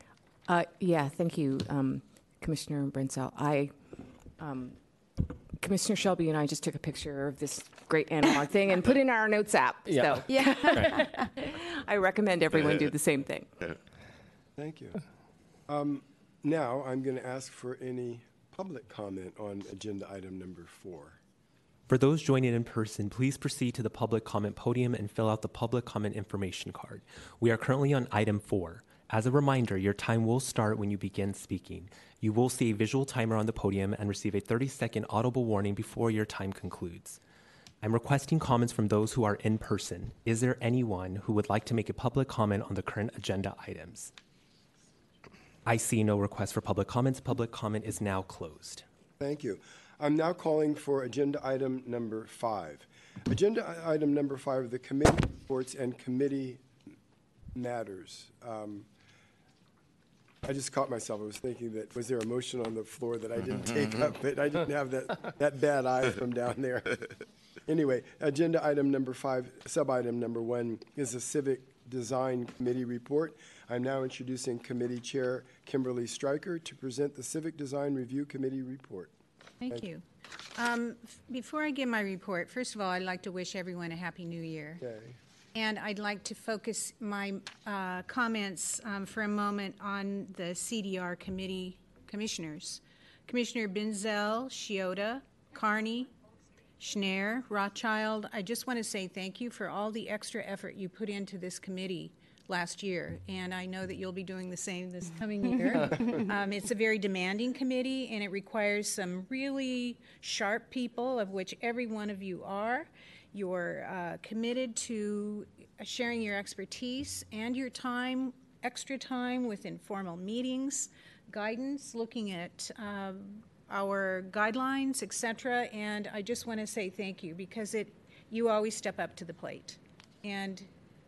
Uh, yeah, thank you, um, Commissioner Brinsell. I, um, Commissioner Shelby and I just took a picture of this great analog thing and put it in our notes app. Yeah. So Yeah. I recommend everyone do the same thing. Thank you. Um, Now, I'm going to ask for any public comment on agenda item number four. For those joining in person, please proceed to the public comment podium and fill out the public comment information card. We are currently on item four. As a reminder, your time will start when you begin speaking. You will see a visual timer on the podium and receive a 30 second audible warning before your time concludes. I'm requesting comments from those who are in person. Is there anyone who would like to make a public comment on the current agenda items? I see no request for public comments. Public comment is now closed. Thank you. I'm now calling for agenda item number five. Agenda item number five, the committee reports and committee matters. Um, I just caught myself. I was thinking that, was there a motion on the floor that I didn't take up? But I didn't have that, that bad eye from down there. Anyway, agenda item number five, sub-item number one is a Civic Design Committee report. I'm now introducing Committee Chair Kimberlee Stryker to present the Civic Design Review Committee report. Thank you. Um, f- Before I give my report, first of all, I'd like to wish everyone a Happy New Year. Okay. And I'd like to focus my uh, comments um, for a moment on the CDR committee commissioners. Commissioner Brenzel, Shiota, Carney, Schnair, Rothschild, I just want to say thank you for all the extra effort you put into this committee last year, and I know that you'll be doing the same this coming year. um, it's a very demanding committee, and it requires some really sharp people, of which every one of you are. You're uh, committed to sharing your expertise and your time, extra time with informal meetings, guidance, looking at um, our guidelines, et cetera. And I just want to say thank you because it, you always step up to the plate. And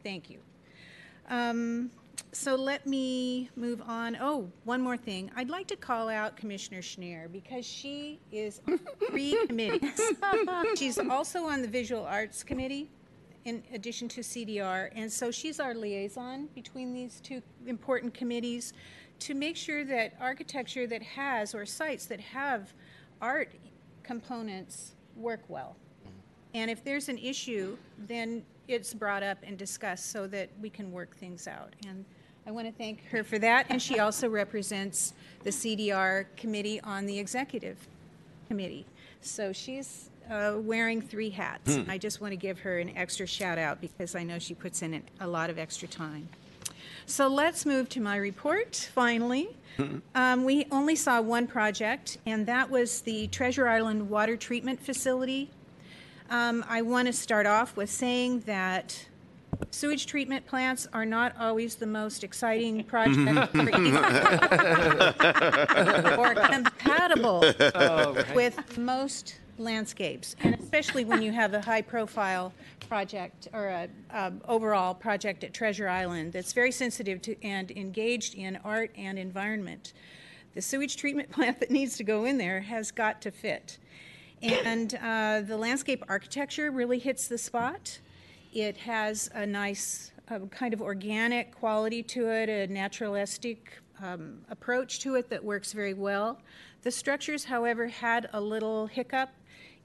thank you. Um, so let me move on. Oh, one more thing. I'd like to call out Commissioner Schnair because she is on three committees. She's also on the Visual Arts Committee in addition to CDR. And so she's our liaison between these two important committees to make sure that architecture that has, or sites that have art components work well. And if there's an issue, then it's brought up and discussed so that we can work things out. And I want to thank her for that. And she also represents the CDR committee on the executive committee. So she's uh, wearing three hats. I just want to give her an extra shout out because I know she puts in a lot of extra time. So let's move to my report finally. Um, we only saw one project, and that was the Treasure Island Water Treatment Facility. Um, I want to start off with saying that sewage treatment plants are not always the most exciting project for or compatible with most landscapes, and especially when you have a high-profile project or a um, overall project at Treasure Island that's very sensitive to and engaged in art and environment. The sewage treatment plant that needs to go in there has got to fit. And uh, the landscape architecture really hits the spot. It has a nice uh, kind of organic quality to it, a naturalistic um, approach to it that works very well. The structures, however, had a little hiccup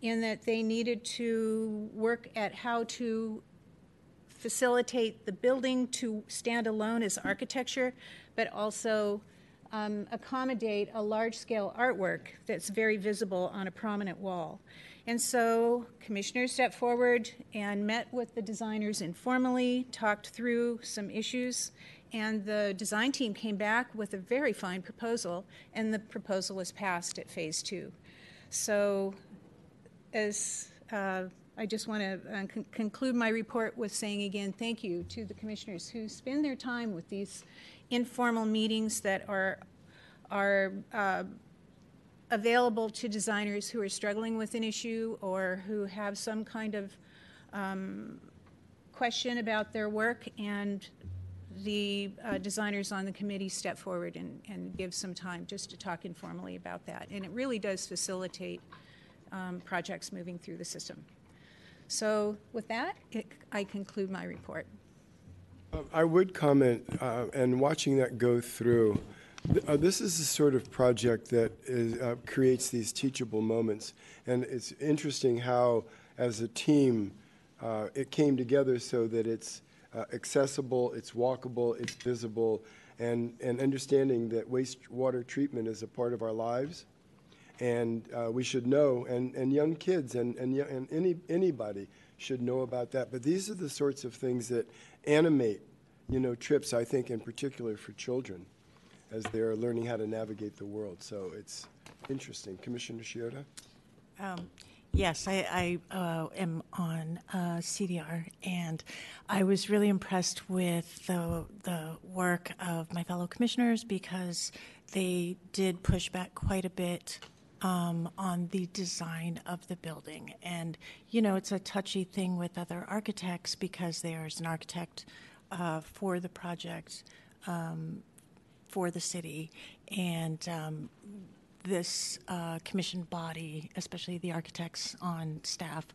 in that they needed to work at how to facilitate the building to stand alone as architecture, but also um, accommodate a large-scale artwork that's very visible on a prominent wall. And so commissioners stepped forward and met with the designers informally, talked through some issues, and the design team came back with a very fine proposal, and the proposal was passed at phase two. So as uh, I just want to uh, con- conclude my report with saying again, thank you to the commissioners who spend their time with these informal meetings that are are uh, available to designers who are struggling with an issue or who have some kind of um, question about their work and the uh, designers on the committee step forward and, and give some time just to talk informally about that. And it really does facilitate um, projects moving through the system. So with that, it, I conclude my report. I would comment, uh, and watching that go through, uh, this is the sort of project that is, uh, creates these teachable moments. And it's interesting how, as a team, uh, it came together so that it's uh, accessible, it's walkable, it's visible, and, and understanding that wastewater treatment is a part of our lives. And uh, we should know, and, and young kids and, and, and any, anybody should know about that. But these are the sorts of things that animate, you know, trips, I think, in particular for children as they're learning how to navigate the world. So it's interesting. Commissioner Shiota? Um, Yes, I, I uh, am on uh, CDR, and I was really impressed with the the work of my fellow commissioners because they did push back quite a bit um, on the design of the building. And you know, it's a touchy thing with other architects because there's an architect uh, for the project um, for the city, and um, this uh, commission body, especially the architects on staff,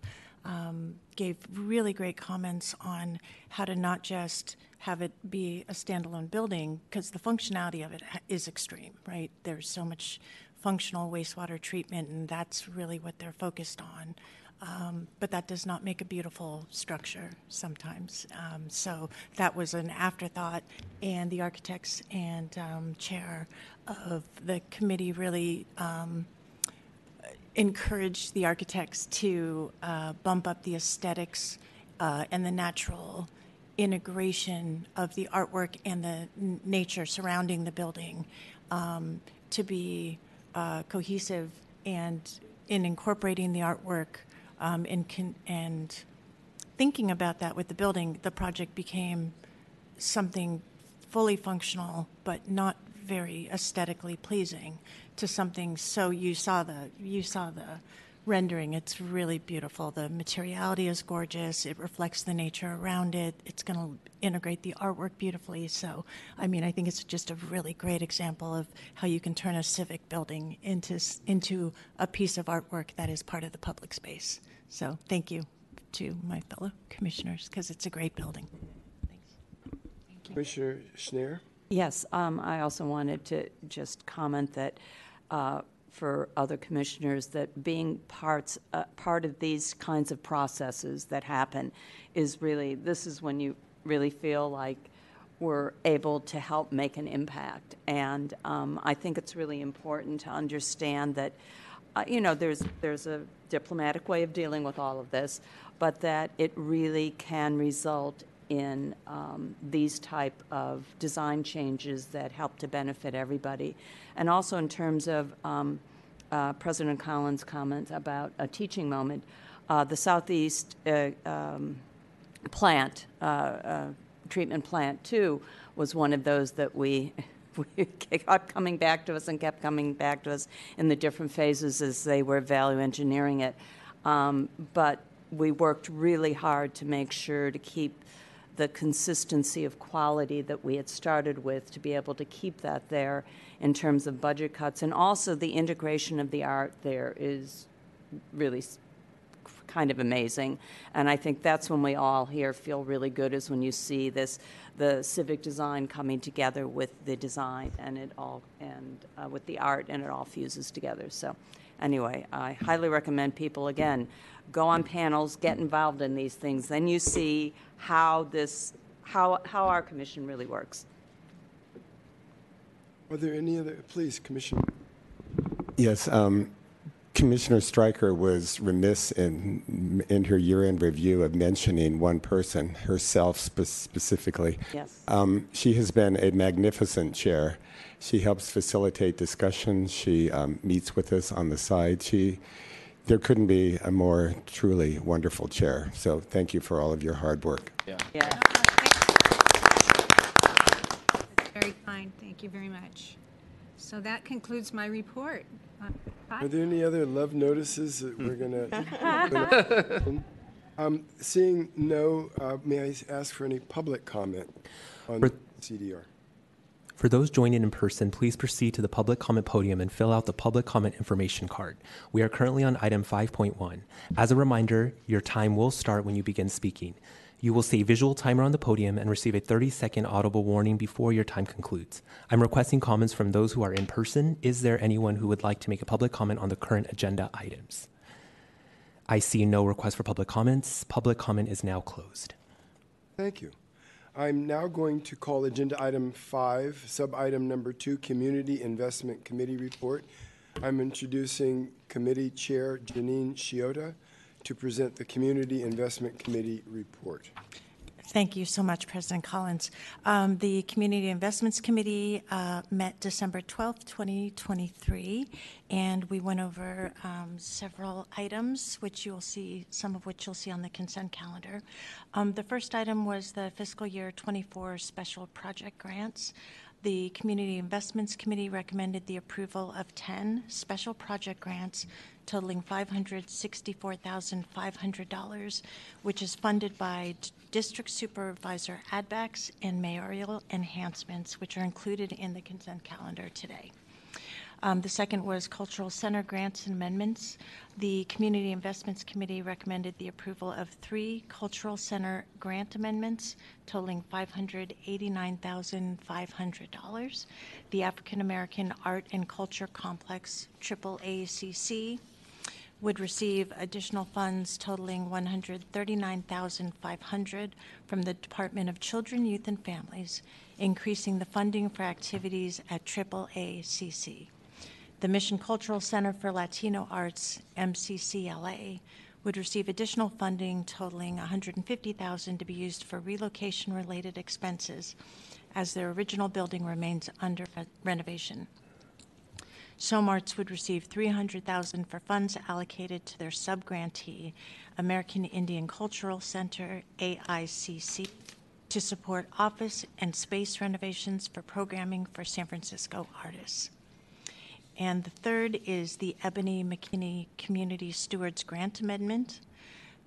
um, gave really great comments on how to not just have it be a standalone building, because the functionality of it is extreme, right? There's so much functional wastewater treatment, and that's really what they're focused on. Um, but that does not make a beautiful structure sometimes. Um, so that was an afterthought, and the architects and um, chair of the committee really um, encouraged the architects to uh, bump up the aesthetics uh, and the natural integration of the artwork and the n- nature surrounding the building um, to be uh, cohesive and in incorporating the artwork um, con- and thinking about that with the building, the project became something fully functional but not very aesthetically pleasing to something so you saw the you saw the rendering. It's really beautiful. The materiality is gorgeous. It reflects the nature around it. It's going to integrate the artwork beautifully. So i mean i think it's just a really great example of how you can turn a civic building into into a piece of artwork that is part of the public space. So thank you to my fellow commissioners because it's a great building. Thanks. Commissioner Schnair? Yes, um, I also wanted to just comment that uh, for other commissioners, that being parts, uh, part of these kinds of processes that happen is really, this is when you really feel like we're able to help make an impact. And um, I think it's really important to understand that, uh, you know, there's, there's a diplomatic way of dealing with all of this, but that it really can result in um, these type of design changes that help to benefit everybody. And also in terms of um, uh, President Collins' comment about a teaching moment, uh, the Southeast uh, um, plant, uh, uh, treatment plant two, was one of those that we, we kept coming back to us and kept coming back to us in the different phases as they were value engineering it. Um, but we worked really hard to make sure to keep the consistency of quality that we had started with to be able to keep that there in terms of budget cuts. And also the integration of the art there is really kind of amazing. And I think that's when we all here feel really good is when you see this, the civic design coming together with the design and it all, and uh, with the art and it all fuses together. So anyway, I highly recommend people, again, go on panels, get involved in these things. Then you see how this, how, how our commission really works. Are there any other, please, Commissioner? Yes, um, Commissioner Stryker was remiss in, in her year-end review of mentioning one person, herself spe- specifically. Yes. Um, she has been a magnificent chair. She helps facilitate discussions. She um, meets with us on the side. She, there couldn't be a more truly wonderful chair. So thank you for all of your hard work. Yeah. Yeah. Very kind, thank you very much. So that concludes my report. Uh, Are there any other love notices that we're going to? Um, Seeing no, uh, may I ask for any public comment on For- CDR? For those joining in person, please proceed to the public comment podium and fill out the public comment information card. We are currently on item 5.1. As a reminder, your time will start when you begin speaking. You will see a visual timer on the podium and receive a 30 second audible warning before your time concludes. I'm requesting comments from those who are in person. Is there anyone who would like to make a public comment on the current agenda items? I see no request for public comments. Public comment is now closed. Thank you. I'm now going to call agenda item five, sub-item number two, Community Investment Committee Report. I'm introducing Committee Chair Janine Shiota to present the Community Investment Committee report. Thank you so much, President Collins. Um, the Community Investments Committee uh, met December 12th, 2023, and we went over um, several items, which you'll see, some of which you'll see on the consent calendar. Um, the first item was the fiscal year 24 special project grants. The Community Investments Committee recommended the approval of 10 special project grants totaling $564,500, which is funded by District Supervisor addbacks and mayoral enhancements, which are included in the consent calendar today. Um, the second was Cultural Center grants and amendments. The Community Investments Committee recommended the approval of three Cultural Center grant amendments totaling $589,500. The African American Art and Culture Complex, triple ACC, would receive additional funds totaling 139,500 from the Department of Children, Youth and Families, increasing the funding for activities at AAACC. The Mission Cultural Center for Latino Arts, MCCLA, would receive additional funding totaling 150,000 to be used for relocation-related expenses as their original building remains under renovation. SOMARTS would receive 300,000 for funds allocated to their subgrantee, American Indian Cultural Center, AICC, to support office and space renovations for programming for San Francisco artists. And the third is the Ebony McKinney Community Stewards Grant Amendment.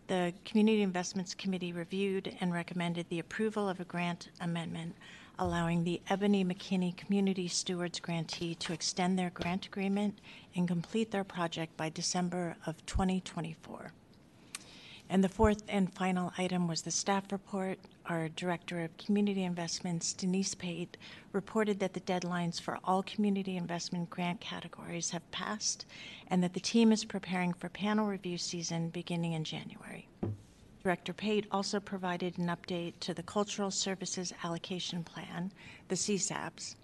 The Community Investments Committee reviewed and recommended the approval of a grant amendment allowing the Ebony McKinney Community Stewards grantee to extend their grant agreement and complete their project by December of 2024. And the fourth and final item was the staff report. Our Director of Community Investments, Denise Pate, reported that the deadlines for all community investment grant categories have passed and that the team is preparing for panel review season beginning in January. Director Pate also provided an update to the Cultural Services Allocation Plan, the CSAPs,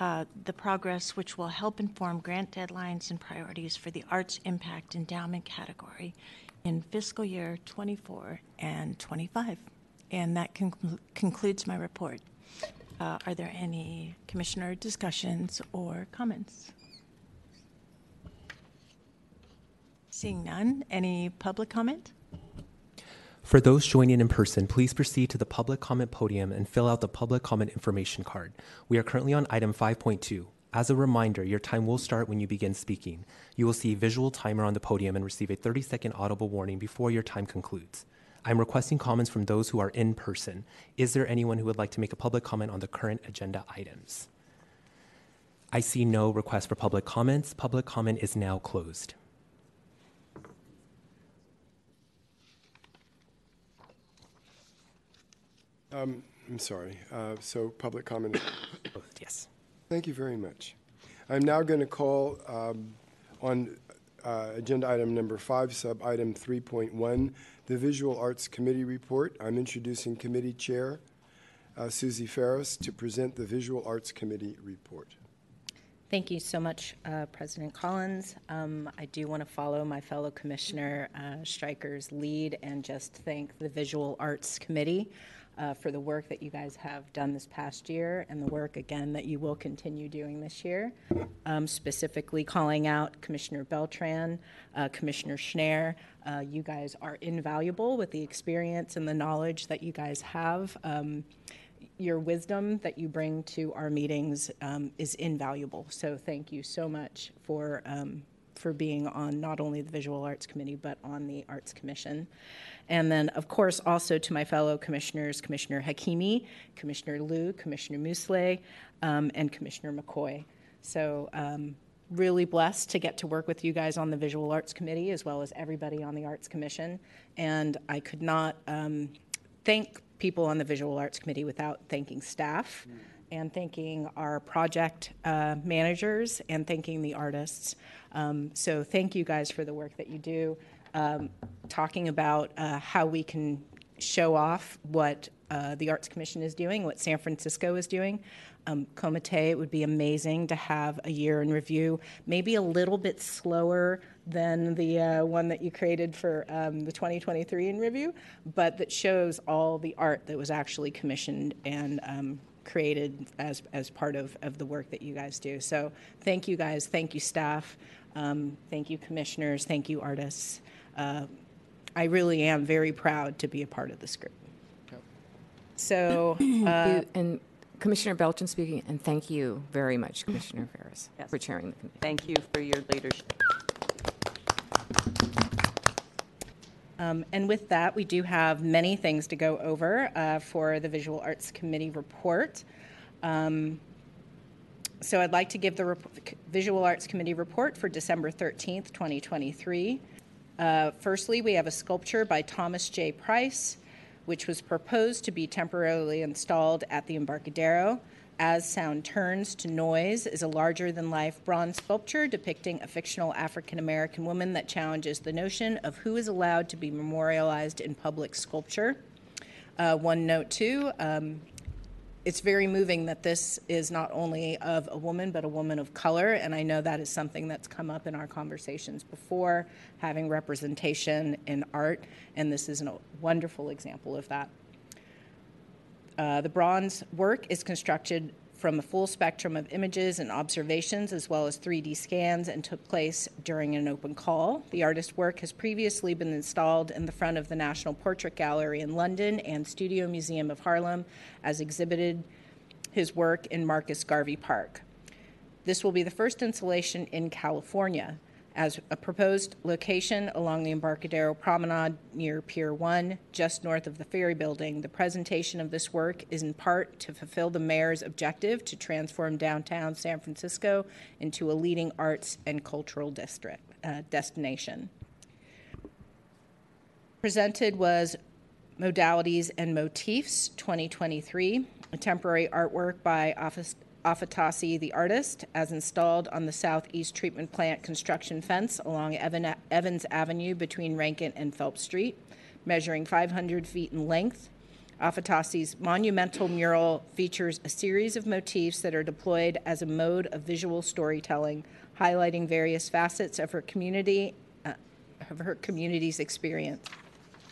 uh, the progress which will help inform grant deadlines and priorities for the Arts Impact Endowment category in fiscal year 24 and 25. And that conclu- concludes my report. Uh, are there any commissioner discussions or comments? Seeing none, any public comment? For those joining in person, please proceed to the public comment podium and fill out the public comment information card. We are currently on item 5.2. As a reminder, your time will start when you begin speaking. You will see a visual timer on the podium and receive a 30 second audible warning before your time concludes. I'm requesting comments from those who are in person. Is there anyone who would like to make a public comment on the current agenda items? I see no request for public comments. Public comment is now closed. Um, I'm sorry. Uh, so public comment. yes. Thank you very much. I'm now going to call um, on uh, agenda item number five, sub item 3.1, the Visual Arts Committee report. I'm introducing Committee Chair uh, Susie Ferras to present the Visual Arts Committee report. Thank you so much, uh, President Collins. Um, I do want to follow my fellow Commissioner uh, Stryker's lead and just thank the Visual Arts Committee uh, for the work that you guys have done this past year and the work, again, that you will continue doing this year. Um, specifically calling out Commissioner Beltran, uh, Commissioner Schnair. Uh, you guys are invaluable with the experience and the knowledge that you guys have. Um, your wisdom that you bring to our meetings um, is invaluable. So thank you so much for um, for being on not only the Visual Arts Committee but on the Arts Commission. And then, of course, also to my fellow commissioners, Commissioner Hakimi, Commissioner Liu, Commissioner Musleh, um, and Commissioner McCoy. So um, really blessed to get to work with you guys on the Visual Arts Committee as well as everybody on the Arts Commission. And I could not um, thank people on the Visual Arts Committee without thanking staff Mm. And thanking our project uh, managers and thanking the artists. Um, so thank you guys for the work that you do. Um, talking about uh, how we can show off what uh, the Arts Commission is doing, what San Francisco is doing. Um, Coma Te, it would be amazing to have a year in review, maybe a little bit slower than the uh, one that you created for um, the 2023 in review, but that shows all the art that was actually commissioned and um, created as, as part of, of the work that you guys do. So thank you guys, thank you staff, um, thank you commissioners, thank you artists. Uh, I really am very proud to be a part of this group. So, uh, And Commissioner Beltran speaking, and thank you very much, Commissioner Ferras, Yes. for chairing the committee. Thank you for your leadership. Um, and with that, we do have many things to go over uh, for the Visual Arts Committee report. Um, so I'd like to give the rep- Visual Arts Committee report for December 13th, 2023. Uh, firstly, we have a sculpture by Thomas J. Price, which was proposed to be temporarily installed at the Embarcadero. As Sound Turns to Noise is a larger than life bronze sculpture depicting a fictional African American woman that challenges the notion of who is allowed to be memorialized in public sculpture. Uh, one note, too, um, it's very moving that this is not only of a woman, but a woman of color. And I know that is something that's come up in our conversations before, having representation in art. And this is a wonderful example of that. Uh, the bronze work is constructed from a full spectrum of images and observations, as well as 3D scans, and took place during an open call. The artist's work has previously been installed in the front of the National Portrait Gallery in London and Studio Museum of Harlem, as exhibited his work in Marcus Garvey Park. This will be the first installation in California as a proposed location along the Embarcadero Promenade near Pier 1, just north of the ferry building. The presentation of this work is in part to fulfill the mayor's objective to transform downtown San Francisco into a leading arts and cultural district uh, destination. Presented was Modalities and Motifs 2023, a temporary artwork by Office Afatasi the artist, as installed on the southeast treatment plant construction fence along Evan, Evans Avenue between Rankin and Phelps Street, measuring 500 feet in length. Afatasi's monumental mural features a series of motifs that are deployed as a mode of visual storytelling, highlighting various facets of her community, uh, of her community's experience,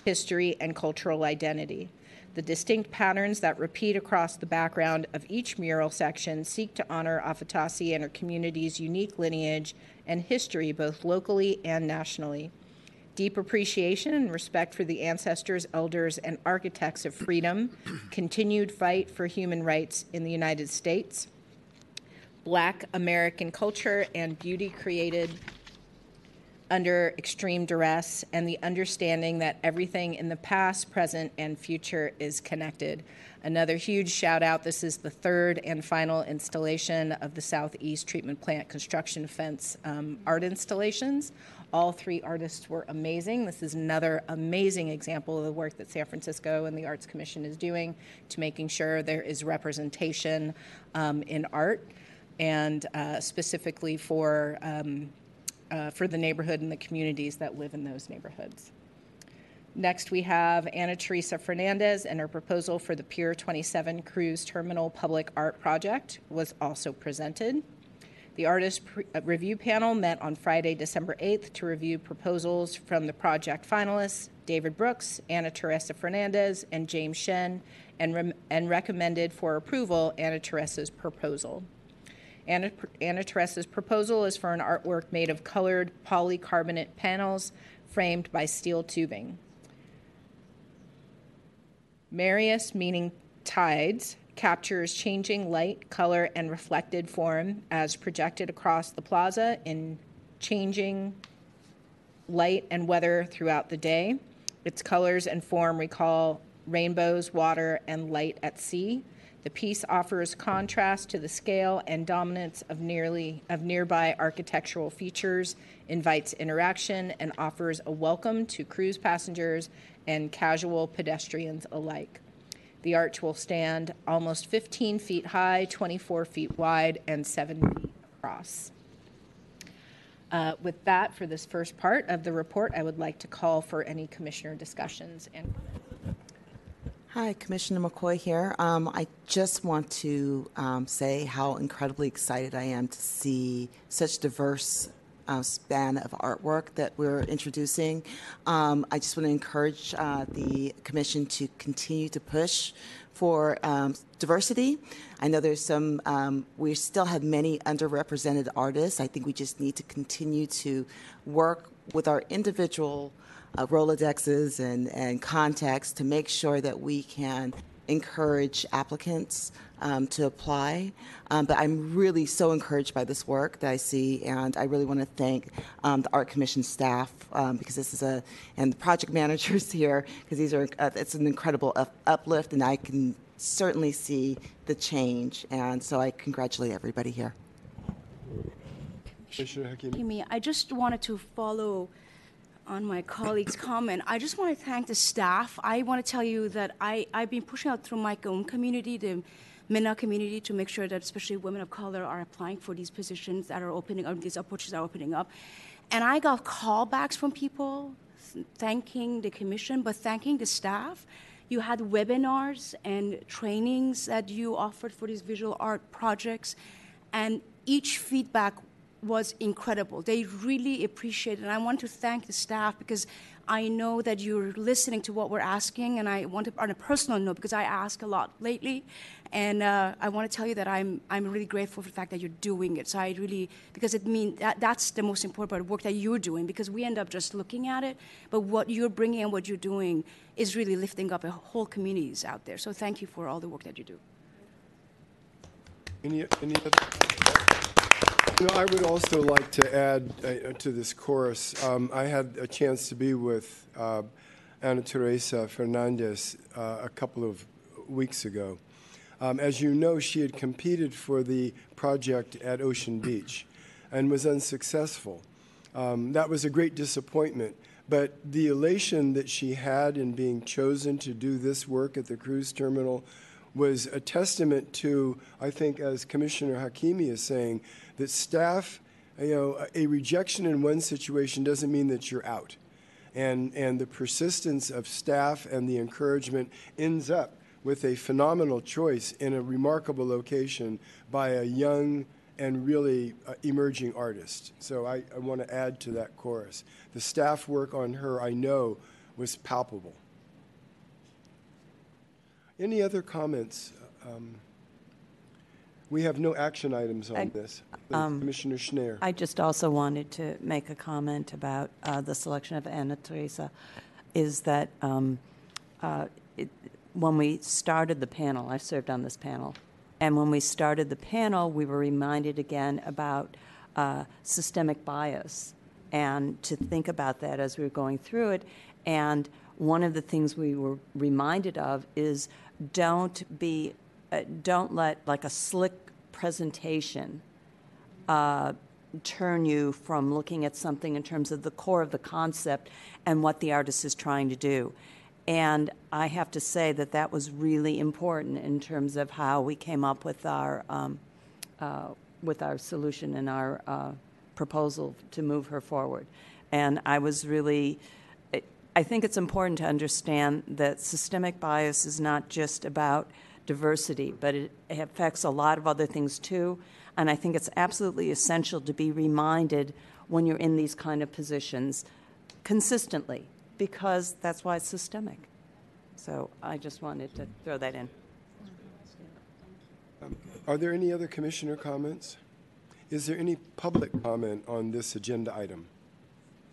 history, and cultural identity. The distinct patterns that repeat across the background of each mural section seek to honor Afatasi and her community's unique lineage and history, both locally and nationally. Deep appreciation and respect for the ancestors, elders, and architects of freedom, continued fight for human rights in the United States, Black American culture and beauty created under extreme duress and the understanding that everything in the past, present, and future is connected. Another huge shout out this is the third and final installation of the Southeast Treatment Plant construction fence um, art installations. All three artists were amazing. This is another amazing example of the work that San Francisco and the Arts Commission is doing to making sure there is representation um, in art and uh, specifically for. Um, uh, for the neighborhood and the communities that live in those neighborhoods. Next, we have Ana Teresa Fernandez and her proposal for the Pier 27 Cruise Terminal Public Art Project was also presented. The artist uh, review panel met on Friday, December 8th to review proposals from the project finalists, David Brooks, Ana Teresa Fernandez, and James Shen, and, rem- and recommended for approval Ana Teresa's proposal. Ana, Ana Teresa's proposal is for an artwork made of colored polycarbonate panels framed by steel tubing. Mareas, meaning tides, captures changing light, color, and reflected form as projected across the plaza in changing light and weather throughout the day. Its colors and form recall rainbows, water, and light at sea. The piece offers contrast to the scale and dominance of nearly of nearby architectural features, invites interaction, and offers a welcome to cruise passengers and casual pedestrians alike. The arch will stand almost 15 feet high, 24 feet wide, and 7 feet across. Uh, With that, for this first part of the report, I would like to call for any commissioner discussions and Hi, Commissioner McCoy here. Um, I just want to um, say how incredibly excited I am to see such diverse uh, span of artwork that we're introducing. Um, I just want to encourage uh, the commission to continue to push for um, diversity. I know there's some, um, we still have many underrepresented artists. I think we just need to continue to work with our individual uh, Rolodexes and, and contacts to make sure that we can encourage applicants um, to apply. Um, but I'm really so encouraged by this work that I see, and I really want to thank um, the Art Commission staff um, because this is a, and the project managers here because these are, uh, it's an incredible up, uplift, and I can certainly see the change. And so I congratulate everybody here. Commissioner Hakimi. Hakimi, I just wanted to follow on my colleague's comment. I just want to thank the staff. I want to tell you that I, I've been pushing out through my own community, the MENA community, to make sure that especially women of color are applying for these positions that are opening, up, these opportunities are opening up. And I got callbacks from people thanking the commission, but thanking the staff. You had webinars and trainings that you offered for these visual art projects, and each feedback was incredible. They really appreciate it. And I want to thank the staff because I know that you're listening to what we're asking. And I want to, on a personal note, because I ask a lot lately. And uh, I want to tell you that I'm, I'm really grateful for the fact that you're doing it. So I really, because it means that, that's the most important part of work that you're doing because we end up just looking at it. But what you're bringing and what you're doing is really lifting up a whole communities out there. So thank you for all the work that you do. Any, any other? You know, I would also like to add uh, to this chorus. Um, I had a chance to be with uh, Ana Teresa Fernandez uh, a couple of weeks ago. Um, as you know, she had competed for the project at Ocean Beach and was unsuccessful. Um, that was a great disappointment. But the elation that she had in being chosen to do this work at the cruise terminal was a testament to, I think, as Commissioner Hakimi is saying, that staff, you know, a rejection in one situation doesn't mean that you're out. And, and the persistence of staff and the encouragement ends up with a phenomenal choice in a remarkable location by a young and really uh, emerging artist. So I, I want to add to that chorus. The staff work on her, I know, was palpable. Any other comments? Um, we have no action items on I- this. um, Commissioner Schnair. I just also wanted to make a comment about uh, the selection of Ana Teresa, is that um, uh, it- when we started the panel, I served on this panel, and when we started the panel, we were reminded again about uh, systemic bias, and to think about that as we were going through it. And one of the things we were reminded of is don't be, uh, don't let like a slick presentation uh, turn you from looking at something in terms of the core of the concept and what the artist is trying to do. And I have to say that that was really important in terms of how we came up with our um, uh, with our solution and our uh, proposal to move her forward. And I was really, I- I think it's important to understand that systemic bias is not just about diversity, but it affects a lot of other things too. And I think it's absolutely essential to be reminded when you're in these kind of positions consistently, because that's why it's systemic. So I just wanted to throw that in. Um, are there any other commissioner comments? Is there any public comment on this agenda item?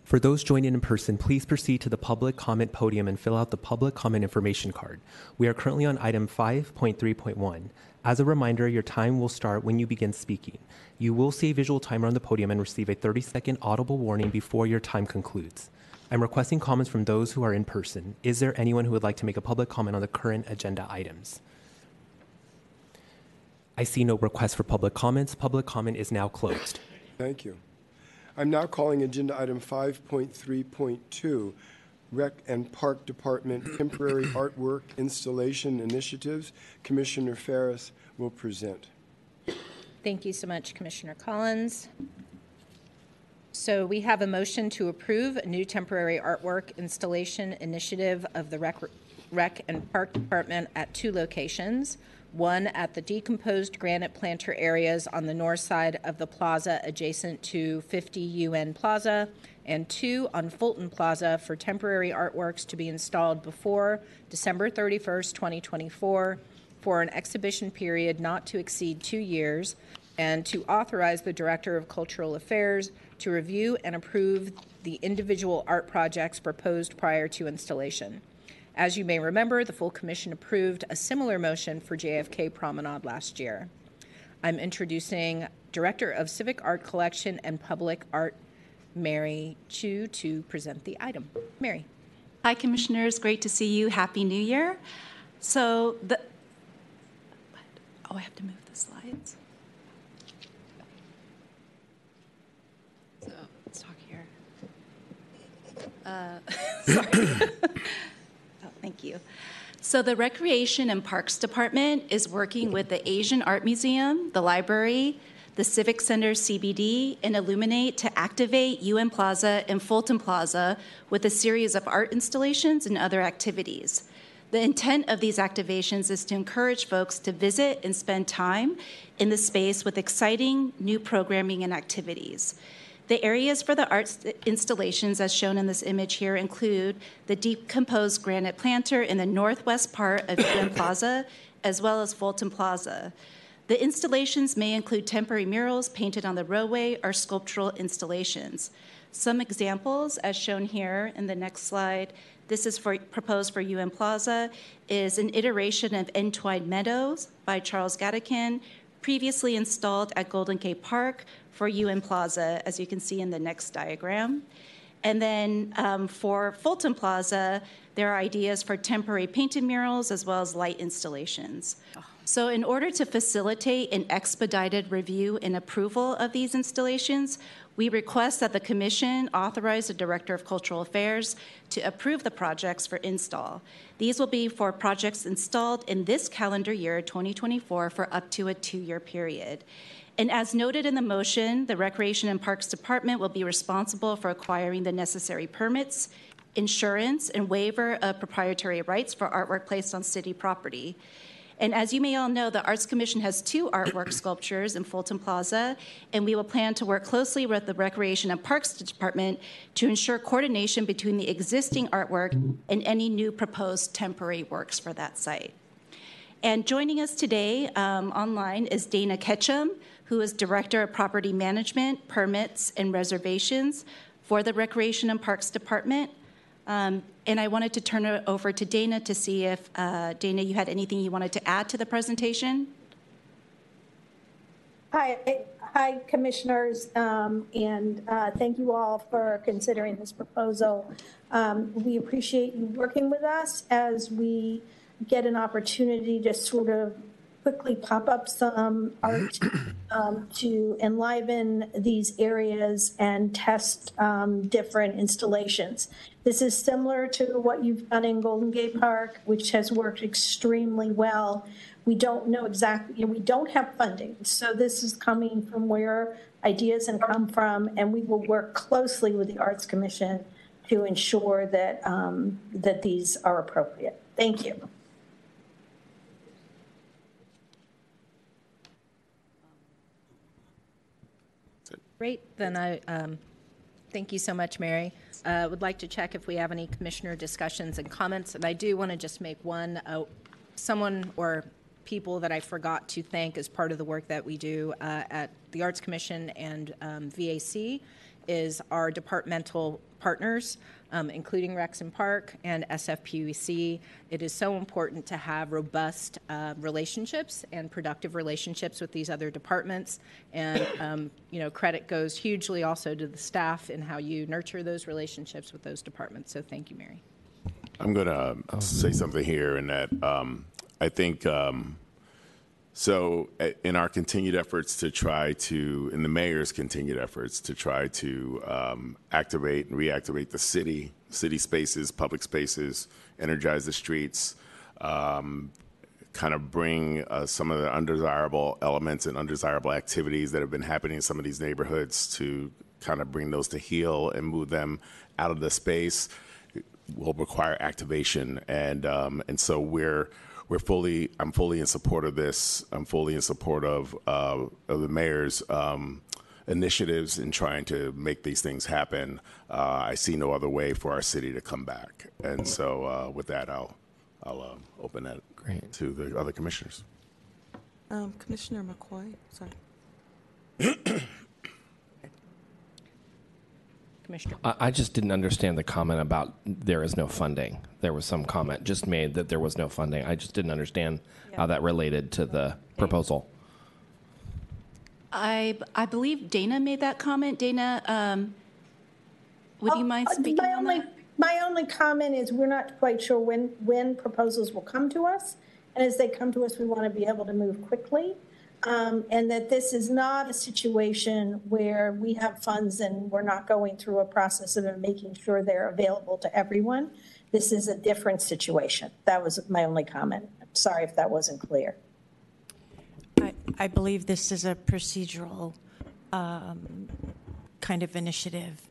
For those joining in person, please proceed to the public comment podium and fill out the public comment information card. We are currently on item 5.3.1. As a reminder, your time will start when you begin speaking. You will see a visual timer on the podium and receive a 30 second audible warning before your time concludes. I'm requesting comments from those who are in person. Is there anyone who would like to make a public comment on the current agenda items? I see no request for public comments. Public comment is now closed. Thank you. I'm now calling agenda item 5.3.2, Rec and Park Department temporary artwork installation initiatives. Commissioner Ferras will present. Thank you so much, Commissioner Collins. So we have a motion to approve a new temporary artwork installation initiative of the Rec, Rec and Park Department at two locations. One at the decomposed granite planter areas on the north side of the plaza adjacent to 50 UN Plaza, and two on Fulton Plaza for temporary artworks to be installed before December 31st, 2024, for an exhibition period not to exceed two years, and to authorize the Director of Cultural Affairs to review and approve the individual art projects proposed prior to installation. As you may remember, the full commission approved a similar motion for JFK Promenade last year. I'm introducing Director of Civic Art Collection and Public Art, Mary Chu, to present the item. Mary. Hi, Commissioners. Great to see you. Happy New Year. So the. Oh, I have to move the slides. So let's talk here. Uh, sorry. Thank you. So the Recreation and Parks Department is working with the Asian Art Museum, the library, the Civic Center CBD, and Illuminate to activate UN Plaza and Fulton Plaza with a series of art installations and other activities. The intent of these activations is to encourage folks to visit and spend time in the space with exciting new programming and activities. The areas for the art installations, as shown in this image here, include the decomposed granite planter in the northwest part of UN Plaza, as well as Fulton Plaza. The installations may include temporary murals painted on the roadway or sculptural installations. Some examples, as shown here in the next slide, this is for, proposed for UN Plaza, is an iteration of Entwined Meadows by Charles Gadeken, previously installed at Golden Gate Park for UN Plaza, as you can see in the next diagram. And then um, for Fulton Plaza, there are ideas for temporary painted murals as well as light installations. So, in order to facilitate an expedited review and approval of these installations, we request that the Commission authorize the Director of Cultural Affairs to approve the projects for install. These will be for projects installed in this calendar year, 2024, for up to a two year period. And as noted in the motion, the Recreation and Parks Department will be responsible for acquiring the necessary permits, insurance, and waiver of proprietary rights for artwork placed on city property. And as you may all know, the Arts Commission has two artwork sculptures in Fulton Plaza, and we will plan to work closely with the Recreation and Parks Department to ensure coordination between the existing artwork and any new proposed temporary works for that site. And joining us today um, online is Dana Ketchum, who is Director of Property Management, Permits, and Reservations for the Recreation and Parks Department. Um, and I wanted to turn it over to Dana to see if, uh, Dana, you had anything you wanted to add to the presentation? Hi, hi, commissioners, um, and uh, thank you all for considering this proposal. Um, we appreciate you working with us as we get an opportunity to sort of quickly pop up some art um, to enliven these areas and test um, different installations. This is similar to what you've done in Golden Gate Park, which has worked extremely well. We don't know exactly, you know, we don't have funding. So this is coming from where ideas have come from, and we will work closely with the Arts Commission to ensure that, um, that these are appropriate. Thank you. Great, then I, um, thank you so much, Mary. Uh, would like to check if we have any commissioner discussions and comments, and I do want to just make one, uh, someone or people that I forgot to thank as part of the work that we do uh, at the Arts Commission and um, VAC is our departmental partners, um, including Rex and Park and SFPUC. It is so important to have robust uh, relationships and productive relationships with these other departments. And um, you know, credit goes hugely also to the staff in how you nurture those relationships with those departments. So thank you, Mary. I'm going to say something here in that um, I think um, so, uh, in our continued efforts to try to, in the mayor's continued efforts to try to um, activate and reactivate the city, city spaces, public spaces, energize the streets, um, kind of bring uh, some of the undesirable elements and undesirable activities that have been happening in some of these neighborhoods to kind of bring those to heel and move them out of the space will require activation. And, um, and so we're, we're fully, I'm fully in support of this. I'm fully in support of, uh, of the mayor's um, initiatives in trying to make these things happen. Uh, I see no other way for our city to come back. And so uh, with that, I'll, I'll uh, open that Great. to the other commissioners. Um, Commissioner McCoy, sorry. Commissioner. I, I just didn't understand the comment about there is no funding. There was some comment just made that there was no funding. I just didn't understand how that related to the proposal. I, I believe Dana made that comment. Dana, um, would you mind Uh, speaking My on only, that? my only comment is we're not quite sure when, when proposals will come to us. And as they come to us, we want to be able to move quickly. Um, and that this is not a situation where we have funds and we're not going through a process of making sure they're available to everyone. This is a different situation. That was my only comment. Sorry if that wasn't clear. I, I believe this is a procedural um, kind of initiative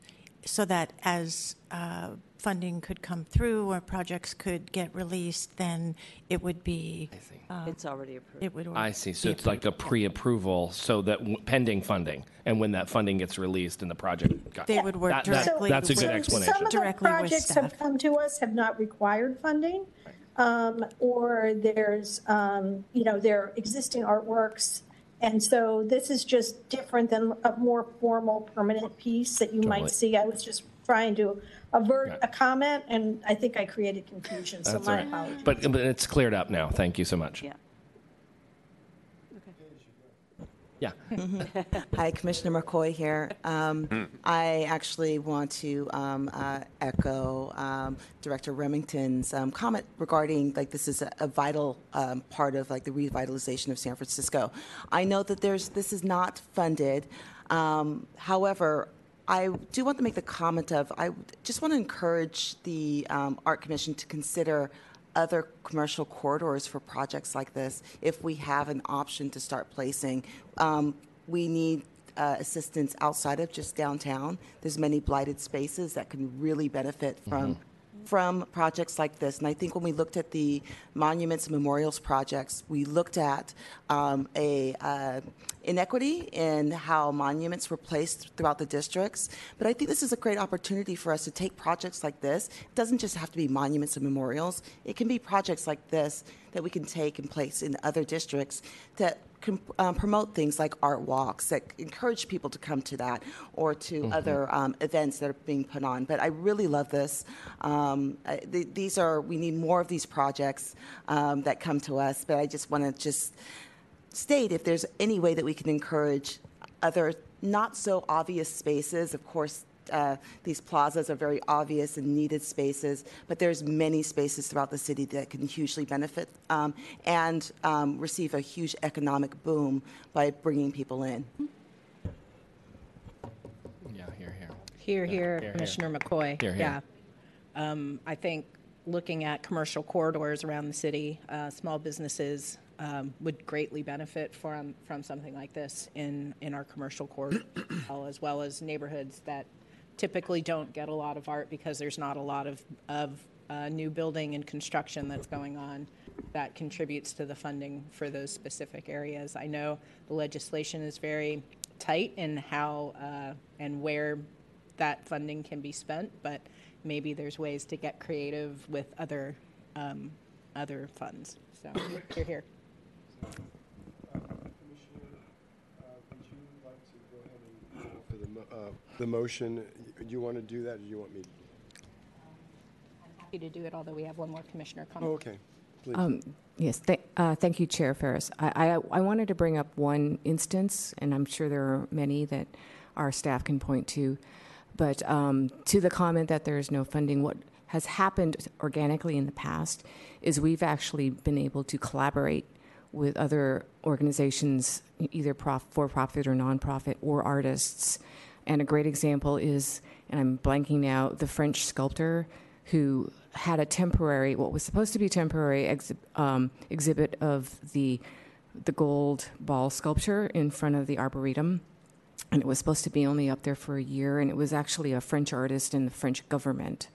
so that as uh, funding could come through or projects could get released, then it would be. uh, It's already approved. It would. I see. So be it's like a pre-approval, so that w- pending funding, and when that funding gets released and the project got They would work that, that- directly That's a good with- explanation. Some of the Directly with projects have staff. come to us, have not required funding. Um, or there's, um, you know, there are existing artworks. And so this is just different than a more formal permanent piece that you Totally. might see. I was just trying to avert a comment and I think I created confusion, so That's my all right. apologies. But, but it's cleared up now. Thank you so much. Yeah. Yeah. Hi, Commissioner McCoy here. Um, I actually want to um, uh, echo um, Director Remington's um, comment regarding like this is a, a vital um, part of like the revitalization of San Francisco. I know that there's this is not funded. Um, however, I do want to make the comment of I just want to encourage the um, Art Commission to consider other commercial corridors for projects like this if we have an option to start placing. Um, we need uh, assistance outside of just downtown. There's many blighted spaces that can really benefit from from projects like this. And I think when we looked at the monuments and memorials projects, we looked at um, a uh, inequity in how monuments were placed throughout the districts. But I think this is a great opportunity for us to take projects like this. It doesn't just have to be monuments and memorials. It can be projects like this that we can take and place in other districts that can um, promote things like art walks that encourage people to come to that or to other um, events that are being put on. But I really love this. Um, I, th- these are we need more of these projects um, that come to us. But I just want to just state if there's any way that we can encourage other not so obvious spaces. Of course, uh, these plazas are very obvious and needed spaces, but there's many spaces throughout the city that can hugely benefit um, and um, receive a huge economic boom by bringing people in. Yeah, here, here. Here, here, here. Commissioner McCoy. Here, here. Yeah. Um, I think looking at commercial corridors around the city, uh, small businesses um, would greatly benefit from, from something like this in, in our commercial corridor, as well as neighborhoods that typically don't get a lot of art because there's not a lot of, of uh, new building and construction that's going on that contributes to the funding for those specific areas. I know the legislation is very tight in how uh, and where that funding can be spent, but maybe there's ways to get creative with other um, other funds. So you're here. For the, mo- uh, the motion, do you want to do that, or do you want me? Happy to do it, although we have one more commissioner comment. Oh, okay, please. Um, Yes, th- uh, thank you, Chair Ferras. I, I, I wanted to bring up one instance, and I'm sure there are many that our staff can point to. But um, to the comment that there is no funding, what has happened organically in the past is we've actually been able to collaborate with other organizations, either prof- for profit or nonprofit, or artists. And a great example is, and I'm blanking now, the French sculptor who had a temporary, what was supposed to be a temporary exhi- um, exhibit of the the gold ball sculpture in front of the arboretum. And it was supposed to be only up there for a year and it was actually a french artist in the french government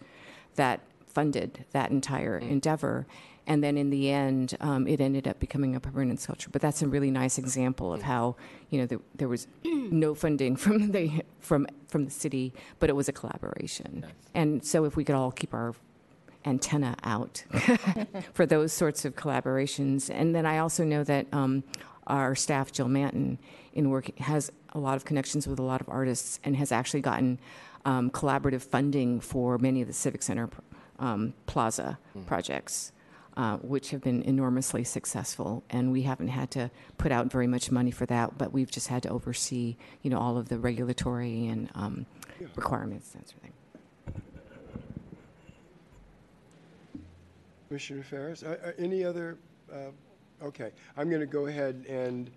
that funded that entire endeavor and then in the end um, it ended up becoming a permanent sculpture but that's a really nice example of how you know there, there was no funding from the from from the city but it was a collaboration. And so if we could all keep our antenna out for those sorts of collaborations. And then I also know that um, our staff, Jill Manton, in work has a lot of connections with a lot of artists and has actually gotten um, collaborative funding for many of the Civic Center um, Plaza projects. Uh, which have been enormously successful, and we haven't had to put out very much money for that, but we've just had to oversee, you know, all of the regulatory and um, requirements, that sort of thing. Commissioner Ferras, uh, uh, any other, uh, okay, I'm going to go ahead and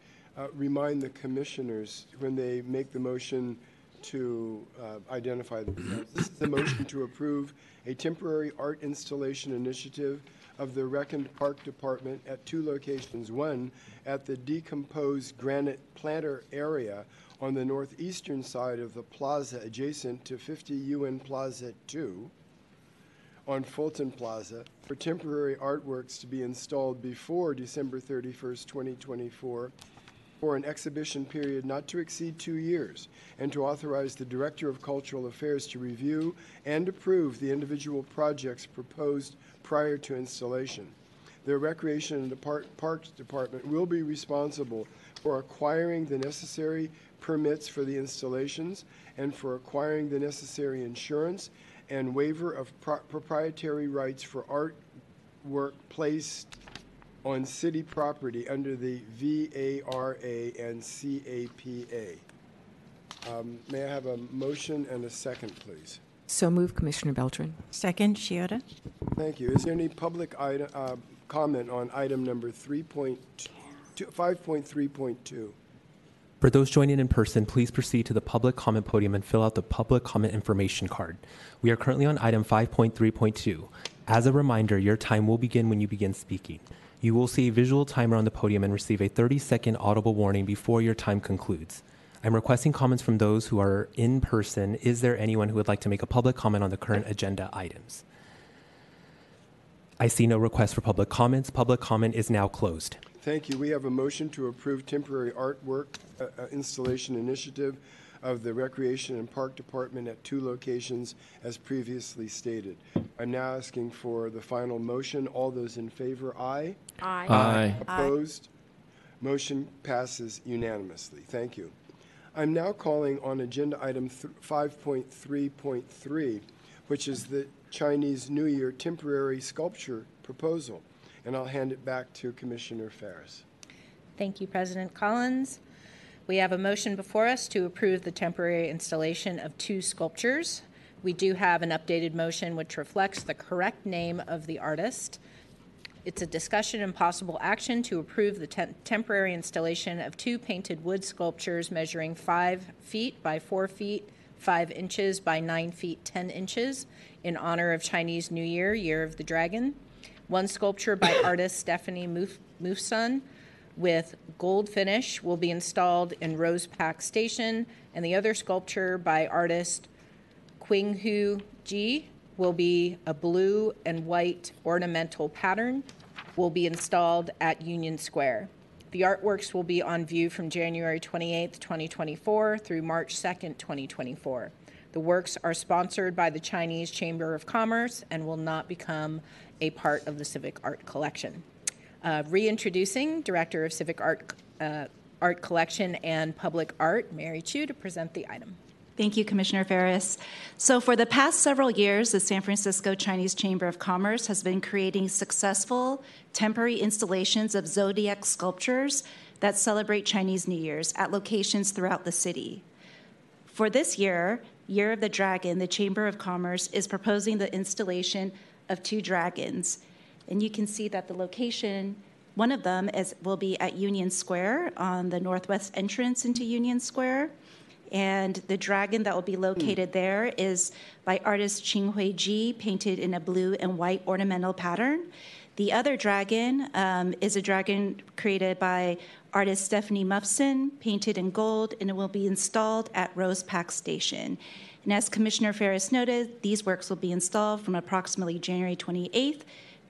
remind the commissioners when they make the motion to uh, identify themselves. This is the motion to approve a temporary art installation initiative of the Rec and Park Department at two locations. One at the decomposed granite planter area on the northeastern side of the plaza adjacent to 50 UN Plaza 2 on Fulton Plaza for temporary artworks to be installed before December 31st, 2024, for an exhibition period not to exceed two years, and to authorize the Director of Cultural Affairs to review and approve the individual projects proposed prior to installation. The Recreation and Depart- Parks Department will be responsible for acquiring the necessary permits for the installations and for acquiring the necessary insurance and waiver of pro- proprietary rights for artwork placed on city property under the VARA and CAPA. Um, May I have a motion and a second, please? So move, Commissioner Beltran. Second, Shiota. Thank you. Is there any public item, uh, comment on item number 3.2, 5.3.2? For those joining in person, please proceed to the public comment podium and fill out the public comment information card. We are currently on item 5.3.2. As a reminder, your time will begin when you begin speaking. You will see a visual timer on the podium and receive a 30 second audible warning before your time concludes. I'm requesting comments from those who are in person. Is there anyone who would like to make a public comment on the current agenda items? I see no request for public comments. Public comment is now closed. Thank you. We have a motion to approve temporary artwork uh, uh, installation initiative of the Recreation and Park Department at two locations as previously stated. I'm now asking for the final motion. All those in favor, aye? Aye. Aye. Opposed? Motion passes unanimously. Thank you. I'm now calling on agenda item th- 5.3.3, which is the Chinese New Year temporary sculpture proposal. And I'll hand it back to Commissioner Ferras. Thank you, President Collins. We have a motion before us to approve the temporary installation of two sculptures. We do have an updated motion which reflects the correct name of the artist. It's a discussion and possible action to approve the tem- temporary installation of two painted wood sculptures measuring five feet by four feet, five inches by nine feet, 10 inches, in honor of Chinese New Year, Year of the Dragon. One sculpture by artist Stephanie Muf- Mufson with gold finish will be installed in Rose Pak Station, and the other sculpture by artist Qinghu Ji will be a blue and white ornamental pattern will be installed at Union Square. The artworks will be on view from January 28th, 2024 through March 2nd, 2024. The works are sponsored by the Chinese Chamber of Commerce and will not become a part of the Civic Art Collection. Uh, reintroducing Director of Civic Art, uh, Art Collection and Public Art, Mary Chu, to present the item. Thank you, Commissioner Ferras. So, for the past several years, the San Francisco Chinese Chamber of Commerce has been creating successful temporary installations of zodiac sculptures that celebrate Chinese New Year's at locations throughout the city. For this year, Year of the Dragon, the Chamber of Commerce is proposing the installation of two dragons. And you can see that the location one of them is will be at Union Square on the northwest entrance into Union Square. And the dragon that will be located there is by artist Ching Hui Ji, painted in a blue and white ornamental pattern. The other dragon um, is a dragon created by artist Stephanie Muffson, painted in gold, and it will be installed at Rose Pak Station. And as Commissioner Ferras noted, these works will be installed from approximately January 28th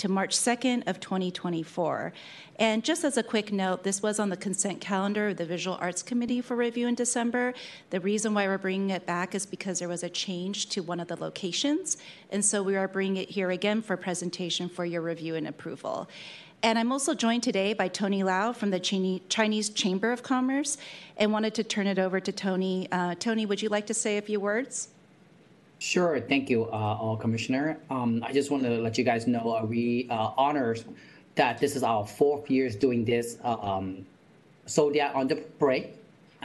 to March 2nd of 2024. And just as a quick note, this was on the consent calendar of the Visual Arts Committee for review in December. The reason why we're bringing it back is because there was a change to one of the locations, and so we are bringing it here again for presentation for your review and approval. And I'm also joined today by Tony Lau from the Chinese Chamber of Commerce and wanted to turn it over to Tony. Uh, Tony, would you like to say a few words? Sure. Thank you, uh, all commissioner. Um, I just wanted to let you guys know uh, we uh, honor that this is our fourth years doing this uh, um, Zodiac on the parade.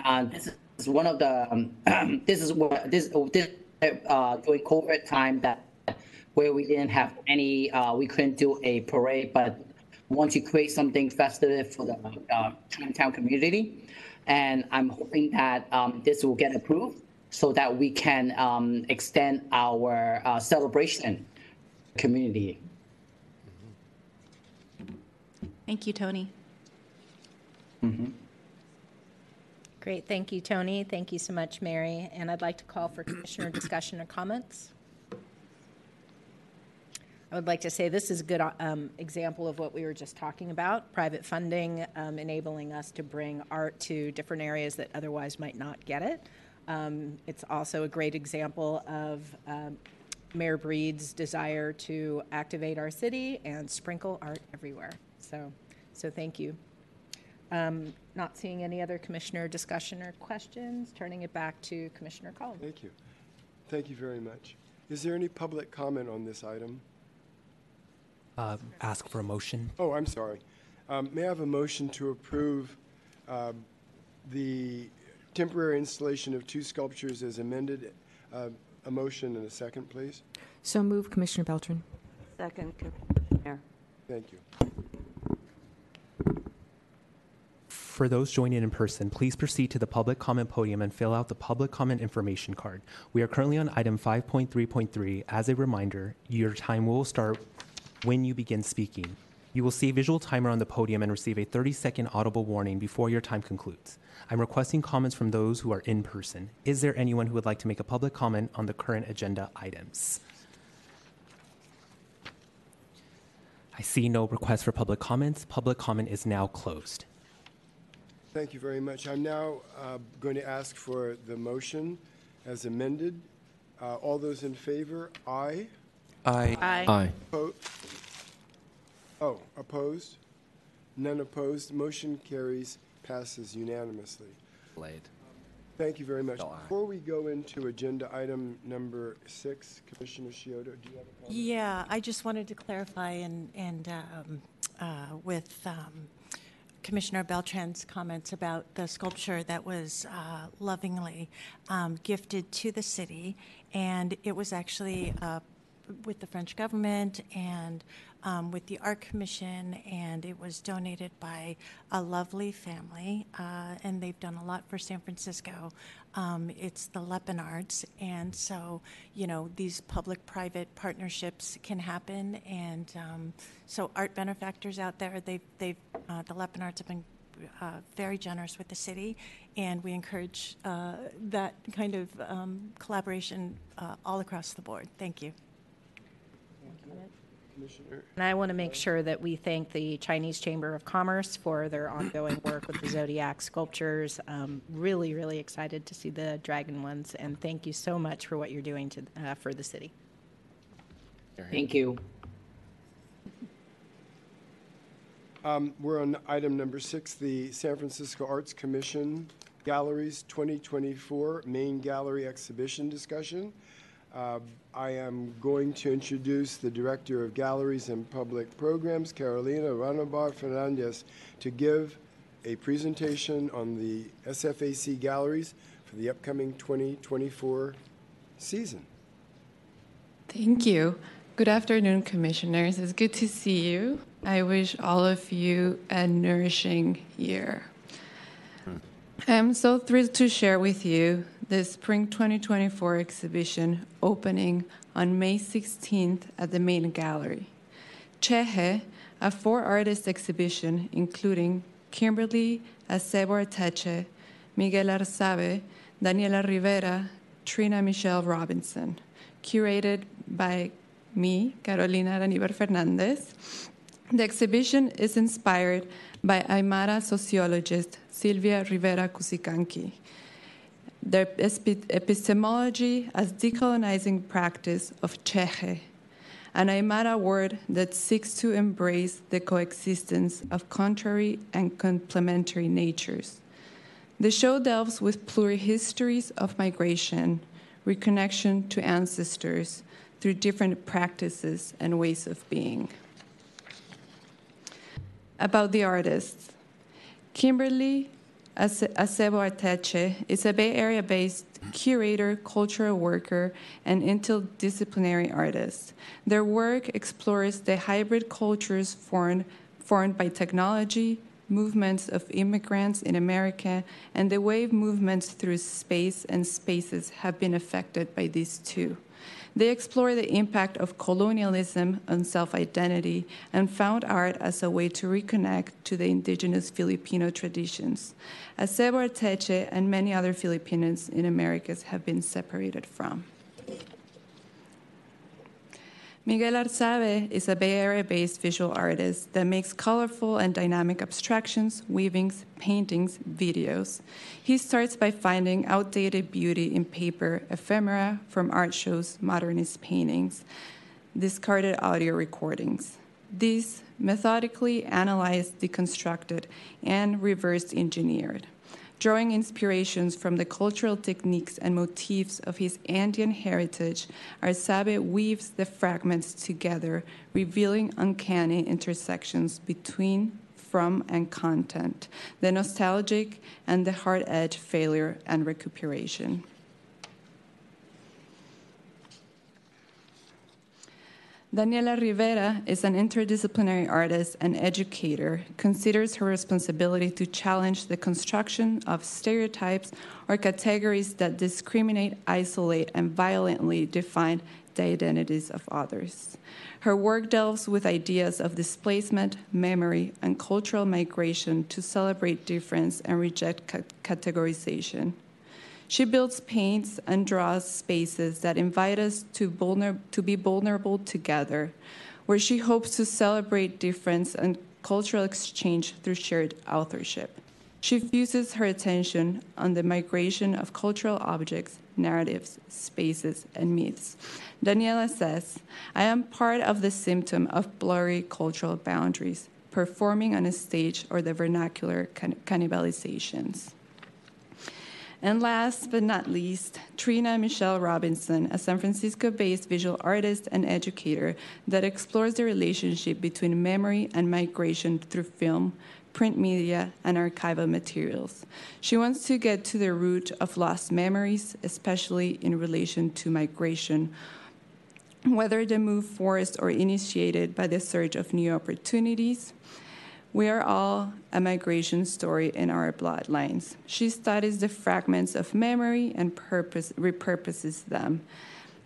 And this is one of the um, this is what this this uh, during COVID time that where we didn't have any uh, we couldn't do a parade, but once you create something festive for the uh, Chinatown community, and I'm hoping that um, this will get approved so that we can um, extend our uh, celebration community. Thank you, Tony. Mm-hmm. Great, thank you, Tony. Thank you so much, Mary. And I'd like to call for commissioner discussion or comments. I would like to say this is a good um, example of what we were just talking about private funding um, enabling us to bring art to different areas that otherwise might not get it. Um, it's also a great example of um, Mayor Breed's desire to activate our city and sprinkle art everywhere. So, so thank you. Um, not seeing any other commissioner discussion or questions, turning it back to Commissioner Collins. Thank you. Thank you very much. Is there any public comment on this item? Uh, ask for a motion. Oh, I'm sorry. Um, may I have a motion to approve uh, the temporary installation of two sculptures as amended? Uh, a motion and a second, please. So move, Commissioner Beltran. Second, Mayor. Thank you. For those joining in person, please proceed to the public comment podium and fill out the public comment information card. We are currently on item 5.3.3. As a reminder, your time will start when you begin speaking. You will see a visual timer on the podium and receive a 30 second audible warning before your time concludes. I'm requesting comments from those who are in person. Is there anyone who would like to make a public comment on the current agenda items? I see no request for public comments. Public comment is now closed. Thank you very much. I'm now uh, going to ask for the motion as amended. Uh, all those in favor, aye. Aye. Aye. Aye. Oppo- Oh, opposed? None opposed. Motion carries, passes unanimously. Laid. Thank you very much. No, aye. Before we go into agenda item number six, Commissioner Shiota, do you have a comment? Yeah, I just wanted to clarify and, and um, uh, with um, Commissioner Beltran's comments about the sculpture that was uh, lovingly um, gifted to the city. And it was actually uh, with the French government and um, with the Art Commission, and it was donated by a lovely family, uh, and they've done a lot for San Francisco. Um, it's the Lepenards, and so you know these public-private partnerships can happen, and um, so art benefactors out there, they've they've uh, the Lepenards have been uh, very generous with the city, and we encourage uh, that kind of um, collaboration uh, all across the board. Thank you. Commissioner? And I want to make sure that we thank the Chinese Chamber of Commerce for their ongoing work with the Zodiac sculptures. Um, really, really excited to see the dragon ones, and thank you so much for what you're doing to, uh, for the city. Thank you. Um, We're on item number six, the San Francisco Arts Commission Galleries 2024 Main Gallery Exhibition Discussion. Uh, I am going to introduce the Director of Galleries and Public Programs, Carolina Aranibar Fernandez, to give a presentation on the SFAC galleries for the upcoming 2024 season. Thank you. Good afternoon, commissioners. It's good to see you. I wish all of you a nourishing year. I'm so thrilled to share with you the Spring 2024 exhibition opening on May 16th at the main gallery. Ch'ixi, a four artist exhibition including Kimberly Acebo Arteche, Miguel Arzabe, Daniela Rivera, Trina Michelle Robinson, curated by me, Carolina Aranibar Fernandez. The exhibition is inspired by Aymara sociologist Silvia Rivera Cusicanqui. Their epistemology as decolonizing practice of Ch'ixi, an Aymara word that seeks to embrace the coexistence of contrary and complementary natures. The show delves with plurihistories of migration, reconnection to ancestors through different practices and ways of being. About the artists, Kimberly Acebo Arteche is a Bay Area based curator, cultural worker, and interdisciplinary artist. Their work explores the hybrid cultures formed, formed by technology, movements of immigrants in America, and the way movements through space and spaces have been affected by these two. They explore the impact of colonialism on self identity and found art as a way to reconnect to the indigenous Filipino traditions. Acebo Arteche and many other Filipinos in Americas have been separated from. Miguel Arzabe is a Bay Area based visual artist that makes colorful and dynamic abstractions, weavings, paintings, videos. He starts by finding outdated beauty in paper, ephemera from art shows, modernist paintings, discarded audio recordings. These methodically analyzed, deconstructed, and reverse engineered drawing inspirations from the cultural techniques and motifs of his Andean heritage, Arzabe weaves the fragments together, revealing uncanny intersections between, from, and content, the nostalgic and the hard edge failure and recuperation. Daniela Rivera is an interdisciplinary artist and educator, considers her responsibility to challenge the construction of stereotypes or categories that discriminate, isolate, and violently define the identities of others. Her work delves with ideas of displacement, memory, and cultural migration to celebrate difference and reject ca- categorization. She builds, paints, and draws spaces that invite us to, vulner- to be vulnerable together, where she hopes to celebrate difference and cultural exchange through shared authorship. She fuses her attention on the migration of cultural objects, narratives, spaces, and myths. Daniela says, I am part of the symptom of blurry cultural boundaries, performing on a stage or the vernacular can- cannibalizations. And last but not least, Trina Michelle Robinson, a San Francisco based visual artist and educator that explores the relationship between memory and migration through film, print media, and archival materials. She wants to get to the root of lost memories, especially in relation to migration, whether the move forced or initiated by the search of new opportunities we are all a migration story in our bloodlines. She studies the fragments of memory and purpose, repurposes them.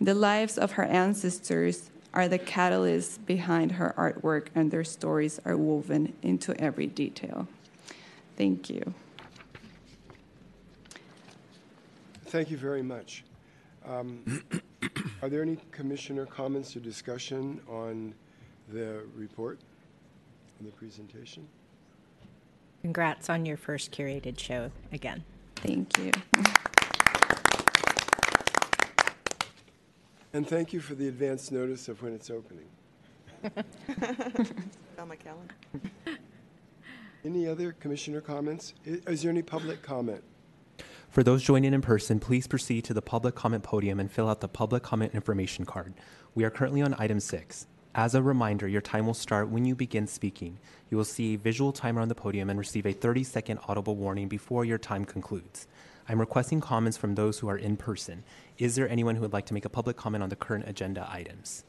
The lives of her ancestors are the catalysts behind her artwork, and their stories are woven into every detail. Thank you. Thank you very much. Um, are there any commissioner comments or discussion on the report? The presentation. Congrats on your first curated show again. Thank you. And thank you for the advance notice of when it's opening. on my calendar. Any other commissioner comments? Is there any public comment? For those joining in person, please proceed to the public comment podium and fill out the public comment information card. We are currently on item six. As a reminder, your time will start when you begin speaking. You will see a visual timer on the podium and receive a 30 second audible warning before your time concludes. I'm requesting comments from those who are in person. Is there anyone who would like to make a public comment on the current agenda items?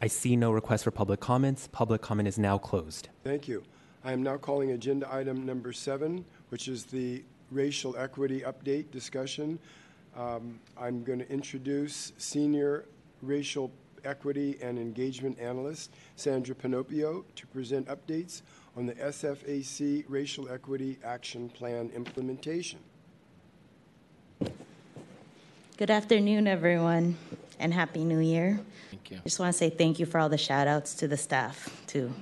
I see no request for public comments. Public comment is now closed. Thank you. I am now calling agenda item number seven, which is the racial equity update discussion. Um, I'm going to introduce Senior Racial Equity and Engagement Analyst Sandra Panopio to present updates on the SFAC Racial Equity Action Plan implementation. Good afternoon, everyone, and Happy New Year. Thank you. I Just want to say thank you for all the shout outs to the staff, too.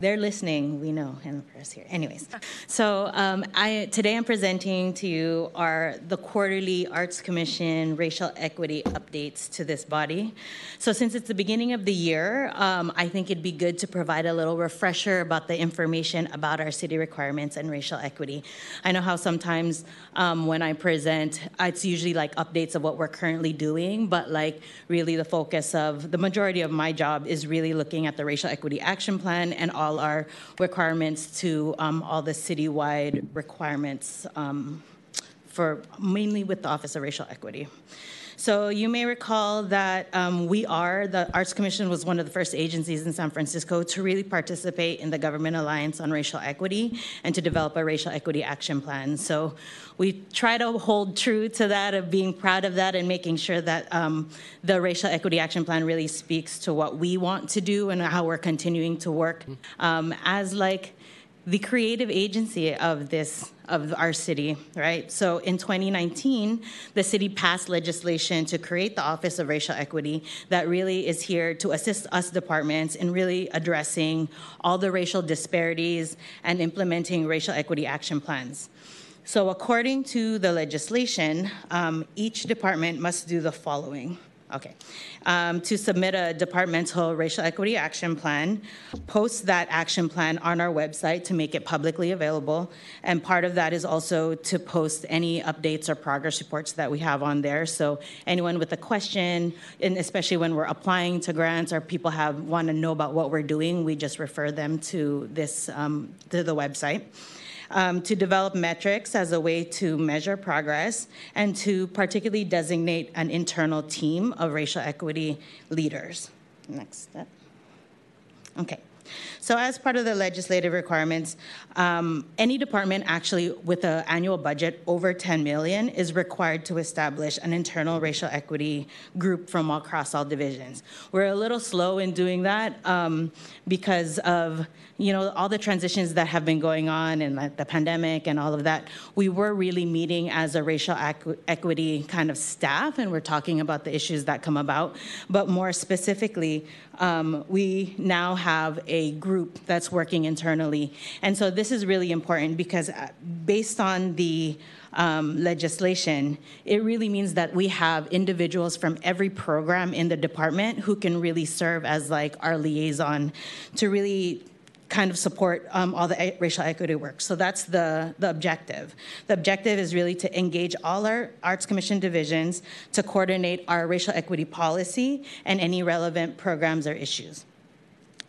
They're listening, we know, in the press here. Anyways, so um, I, today I'm presenting to you our the quarterly Arts Commission racial equity updates to this body. So since it's the beginning of the year, um, I think it'd be good to provide a little refresher about the information about our city requirements and racial equity. I know how sometimes um, when I present, it's usually like updates of what we're currently doing, but like really the focus of the majority of my job is really looking at the racial equity action plan and all our requirements to um, all the citywide requirements um, for mainly with the Office of Racial Equity. So you may recall that um, we are, the Arts Commission was one of the first agencies in San Francisco to really participate in the Government Alliance on Racial Equity and to develop a racial equity action plan. So we try to hold true to that of being proud of that and making sure that um, the racial equity action plan really speaks to what we want to do and how we're continuing to work um, as like the creative agency of this of our city right? So in 2019 the city passed legislation to create the office of racial equity that really is here to assist us departments in really addressing all the racial disparities and implementing racial equity action plans. So according to the legislation um, each department must do the following Okay. Um, to submit a departmental racial equity action plan, post that action plan on our website to make it publicly available. And part of that is also to post any updates or progress reports that we have on there. So anyone with a question, and especially when we're applying to grants or people have want to know about what we're doing, we just refer them to this um, to the website um, to develop metrics as a way to measure progress, and to particularly designate an internal team of racial equity leaders. Next step. Okay. So, as part of the legislative requirements, um, any department actually with an annual budget over 10 million is required to establish an internal racial equity group from across all divisions. We're a little slow in doing that um, because of you know all the transitions that have been going on and like the pandemic and all of that. We were really meeting as a racial equ- equity kind of staff, and we're talking about the issues that come about. But more specifically, um, we now have a group that's working internally. And so this is really important because uh, based on the um, legislation, it really means that we have individuals from every program in the department who can really serve as like our liaison to really kind of support um, all the racial equity work. So that's the, the objective. The objective is really to engage all our Arts Commission divisions to coordinate our racial equity policy and any relevant programs or issues.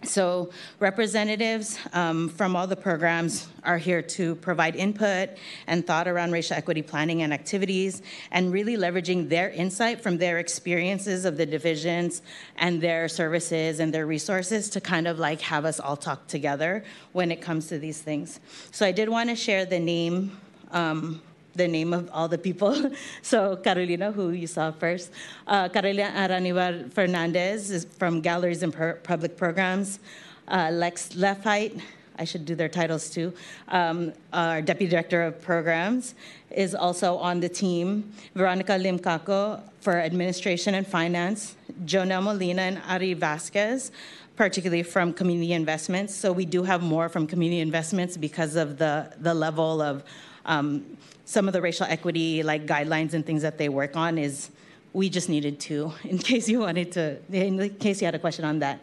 So, representatives um, from all the programs are here to provide input and thought around racial equity planning and activities, and really leveraging their insight from their experiences of the divisions and their services and their resources to kind of like have us all talk together when it comes to these things. So, I did want to share the name. Um, the name of all the people. so Carolina, who you saw first, uh, Carolina Aranibar Fernandez is from Galleries and Public Programs. Uh, Lex Leifheit, I should do their titles too, um, our Deputy Director of Programs, is also on the team. Veronica Limcaco for Administration and Finance. Jonel Molina and Ari Vasquez particularly from community investments. So we do have more from community investments because of the, the level of um, some of the racial equity like guidelines and things that they work on is we just needed to in case you wanted to in case you had a question on that.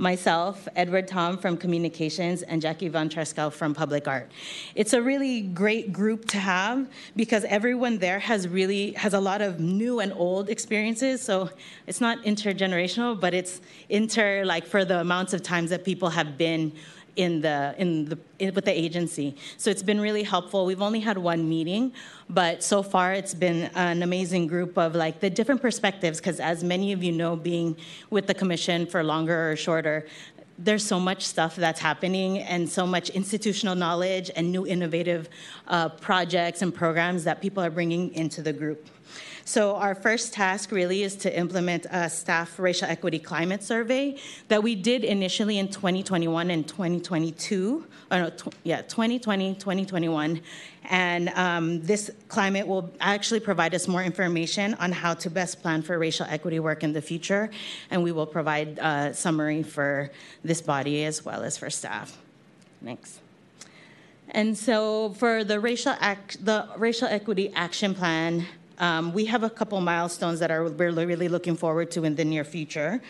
Myself edward tom from communications and jackie von treskow from public art. It's a really great group to have because everyone there has really has a lot of new and old experiences. So it's not intergenerational but it's inter like for the amounts of times that people have been in the in the in, with the agency. So it's been really helpful. We've only had one meeting, but so far it's been an amazing group of like the different perspectives. Because as many of you know, being with the commission for longer or shorter, there's so much stuff that's happening and so much institutional knowledge and new innovative uh, projects and programs that people are bringing into the group. So our first task really is to implement a staff racial equity climate survey that we did initially in 2021 and 2022. Or no, tw- yeah, 2020, 2021. And um, this climate will actually provide us more information on how to best plan for racial equity work in the future. And we will provide a summary for this body as well as for staff. Next. And so for the racial act, the racial equity action plan, um, we have a couple milestones that are we're really looking forward to in the near future,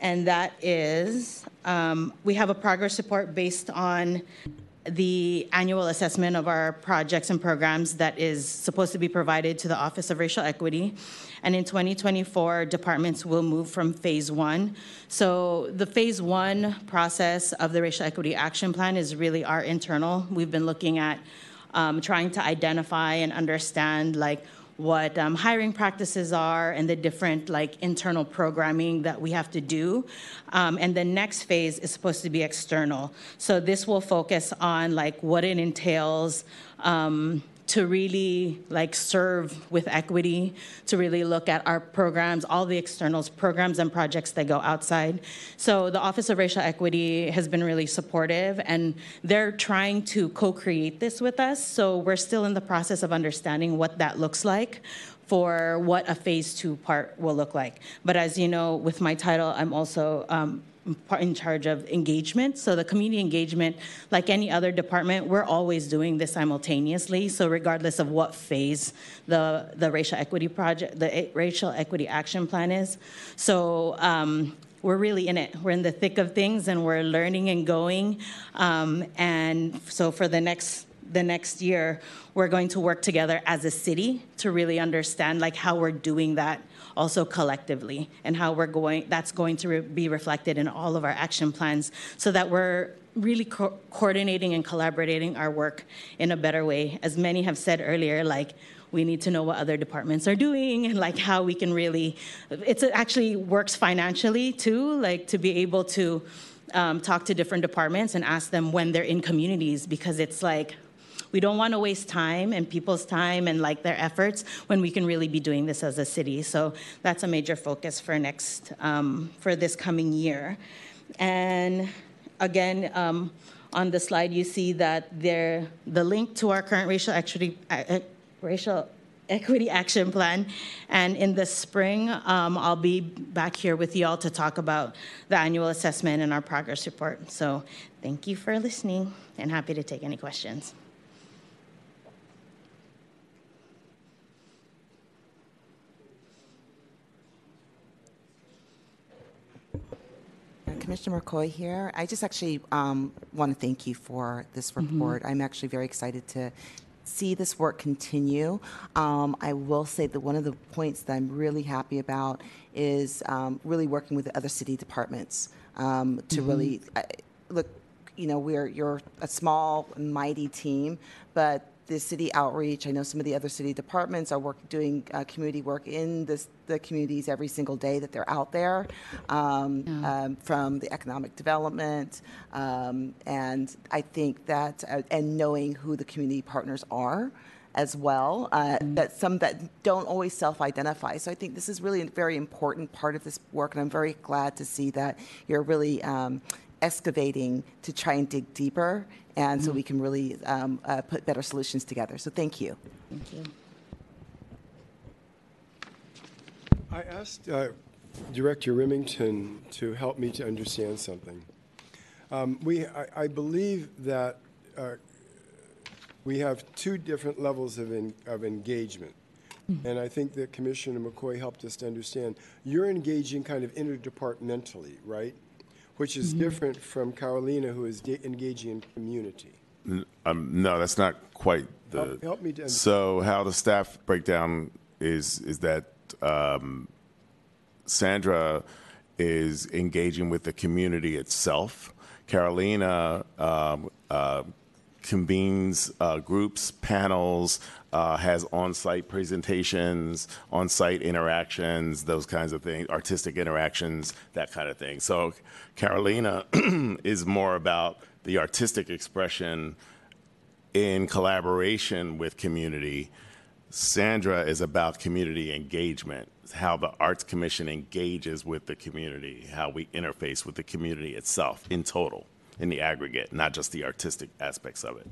and that is um, we have a progress report based on the annual assessment of our projects and programs that is supposed to be provided to the Office of Racial Equity. And in 2024, departments will move from phase one. So the phase one process of the Racial Equity Action Plan is really our internal. We've been looking at um, trying to identify and understand like what um, hiring practices are and the different like internal programming that we have to do. Um, and the next phase is supposed to be external. So this will focus on like what it entails um, to really like serve with equity, to really look at our programs, all the externals, programs and projects that go outside. So the Office of Racial Equity has been really supportive and they're trying to co-create this with us. So we're still in the process of understanding what that looks like for what a phase two part will look like. But as you know, with my title, I'm also um, in charge of engagement. So the community engagement, like any other department, we're always doing this simultaneously. So regardless of what phase the the racial equity project, the racial equity action plan is, so. Um, we're really in it. We're in the thick of things, and we're learning and going. Um, and so, for the next the next year, we're going to work together as a city to really understand like how we're doing that also collectively and how we're going that's going to re- be reflected in all of our action plans so that we're really co- coordinating and collaborating our work in a better way. As many have said earlier like we need to know what other departments are doing and like how we can really it actually works financially too like to be able to um, talk to different departments and ask them when they're in communities because it's like we don't want to waste time and people's time and like their efforts when we can really be doing this as a city. So that's a major focus for next um, for this coming year. And again, um, on the slide, you see that there the link to our current racial equity uh, racial equity action plan. And in the spring, um, I'll be back here with you all to talk about the annual assessment and our progress report. So thank you for listening and happy to take any questions. Commissioner McCoy here. I just actually um, want to thank you for this Mm-hmm. report. I'm actually very excited to see this work continue. Um, I will say that one of the points that I'm really happy about is um, really working with the other city departments um, to Mhm. really look. You know, we're you're a small, mighty team, but the city outreach. I know some of the other city departments are work, doing uh, community work in this, the communities every single day that they're out there, um, um, from the economic development, um, and I think that uh, and knowing who the community partners are as well. Uh, That some that don't always self-identify. So I think this is really a very important part of this work, and I'm very glad to see that you're really. Um, excavating to try and dig deeper and so we can really um, uh, put better solutions together so thank you thank you I asked uh, Director Remington to help me to understand something. Um, we, I, I believe that uh, we have two different levels of, en- of engagement. And I think that Commissioner McCoy helped us to understand. You're engaging kind of interdepartmentally, right? Which is Mhm. different from Carolina, who is de- engaging in community. Um, no, that's not quite the. Help- help me to- So how the staff breakdown is is that um, Sandra is engaging with the community itself. Carolina um, uh, convenes uh, groups, panels, uh, has on-site presentations, on-site interactions, those kinds of things, artistic interactions, that kind of thing. So Carolina is more about the artistic expression in collaboration with community. Sandra is about community engagement, how the Arts Commission engages with the community, how we interface with the community itself in total, in the aggregate, not just the artistic aspects of it.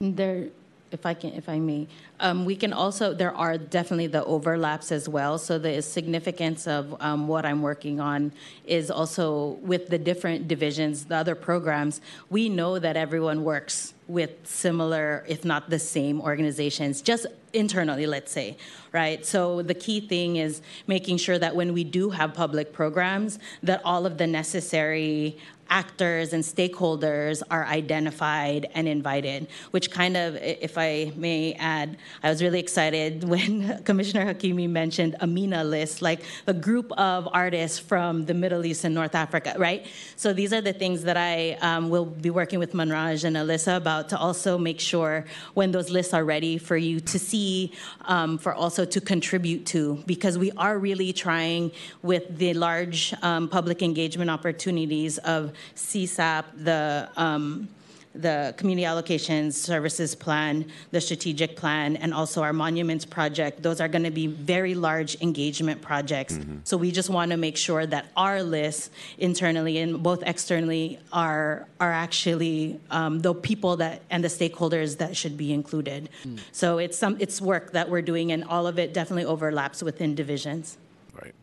There, if I can, if I may, um, we can also, there are definitely the overlaps as well. So the significance of um, what I'm working on is also with the different divisions, the other programs, we know that everyone works with similar, if not the same organizations, just internally, let's say, right? So the key thing is making sure that when we do have public programs, that all of the necessary actors and stakeholders are identified and invited, which kind of, if I may add, I was really excited when Commissioner Hakimi mentioned a MENA list, like a group of artists from the Middle East and North Africa, right? So these are the things that I um, will be working with Manraj and Alyssa about to also make sure when those lists are ready for you to see, um, for also to contribute to, because we are really trying with the large um, public engagement opportunities of CSAP, the um, the community allocations services plan, the strategic plan, and also our monuments project. Those are going to be very large engagement projects. Mm-hmm. So we just want to make sure that our lists internally and both externally are are actually um, the people that and the stakeholders that should be included. Mm. So it's some it's work that we're doing, and all of it definitely overlaps within divisions. Right.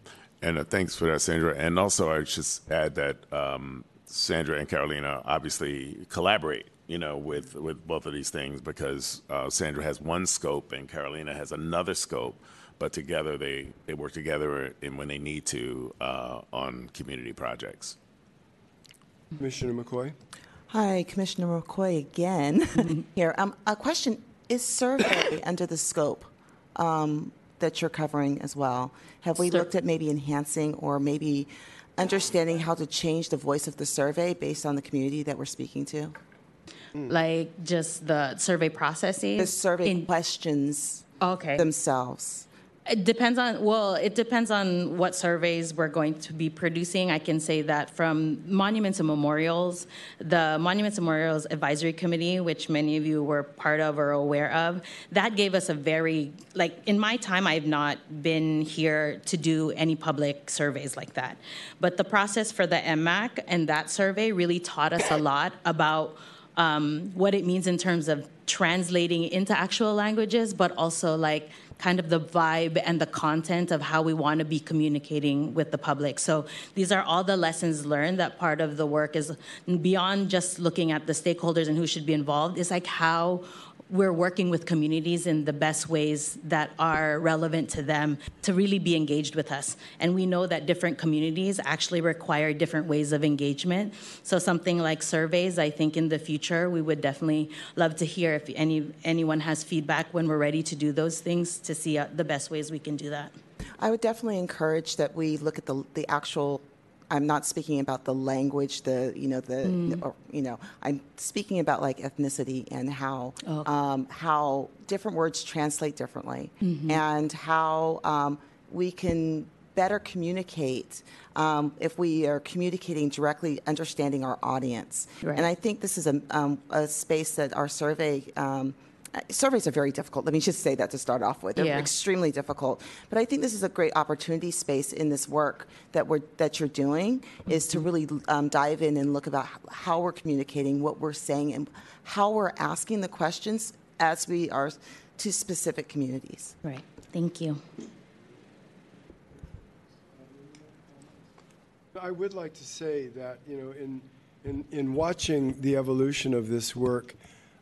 And uh, thanks for that, Sandra. And also, I just add that um, Sandra and Carolina obviously collaborate, you know, with, with both of these things because uh, Sandra has one scope and Carolina has another scope, but together they, they work together and when they need to uh, on community projects. Commissioner McCoy? Hi, Commissioner McCoy again here. Um, a question Is survey under the scope um, that you're covering as well? Have we Sur- looked at maybe enhancing or maybe understanding how to change the voice of the survey based on the community that we're speaking to? Mm. Like just the survey processes? The survey In- questions okay. themselves. It depends on, well, it depends on what surveys we're going to be producing. I can say that from Monuments and Memorials, the Monuments and Memorials Advisory Committee, which many of you were part of or aware of, that gave us a very, like, in my time, I've not been here to do any public surveys like that. But the process for the MMAC and that survey really taught us a lot about um, what it means in terms of translating into actual languages, but also like kind of the vibe and the content of how we want to be communicating with the public. So these are all the lessons learned that part of the work is beyond just looking at the stakeholders and who should be involved, is like how we're working with communities in the best ways that are relevant to them to really be engaged with us. And we know that different communities actually require different ways of engagement. So something like surveys, I think in the future we would definitely love to hear if any anyone has feedback when we're ready to do those things to see uh, the best ways we can do that. I would definitely encourage that we look at the the actual. I'm not speaking about the language, the you know the Mm. or, you know I'm speaking about like ethnicity and how Okay. um, how different words translate differently Mhm. and how um, we can better communicate um, if we are communicating directly, understanding our audience. Right. And I think this is a, um, a space that our survey. Um, Surveys are very difficult. Let me just say that to start off with. They're Yeah. extremely difficult. But I think this is a great opportunity space in this work that we're that you're doing is to really um, dive in and look about how we're communicating, what we're saying, and how we're asking the questions as we are to specific communities. Right. Thank you. I would like to say that, you know, in, in, in watching the evolution of this work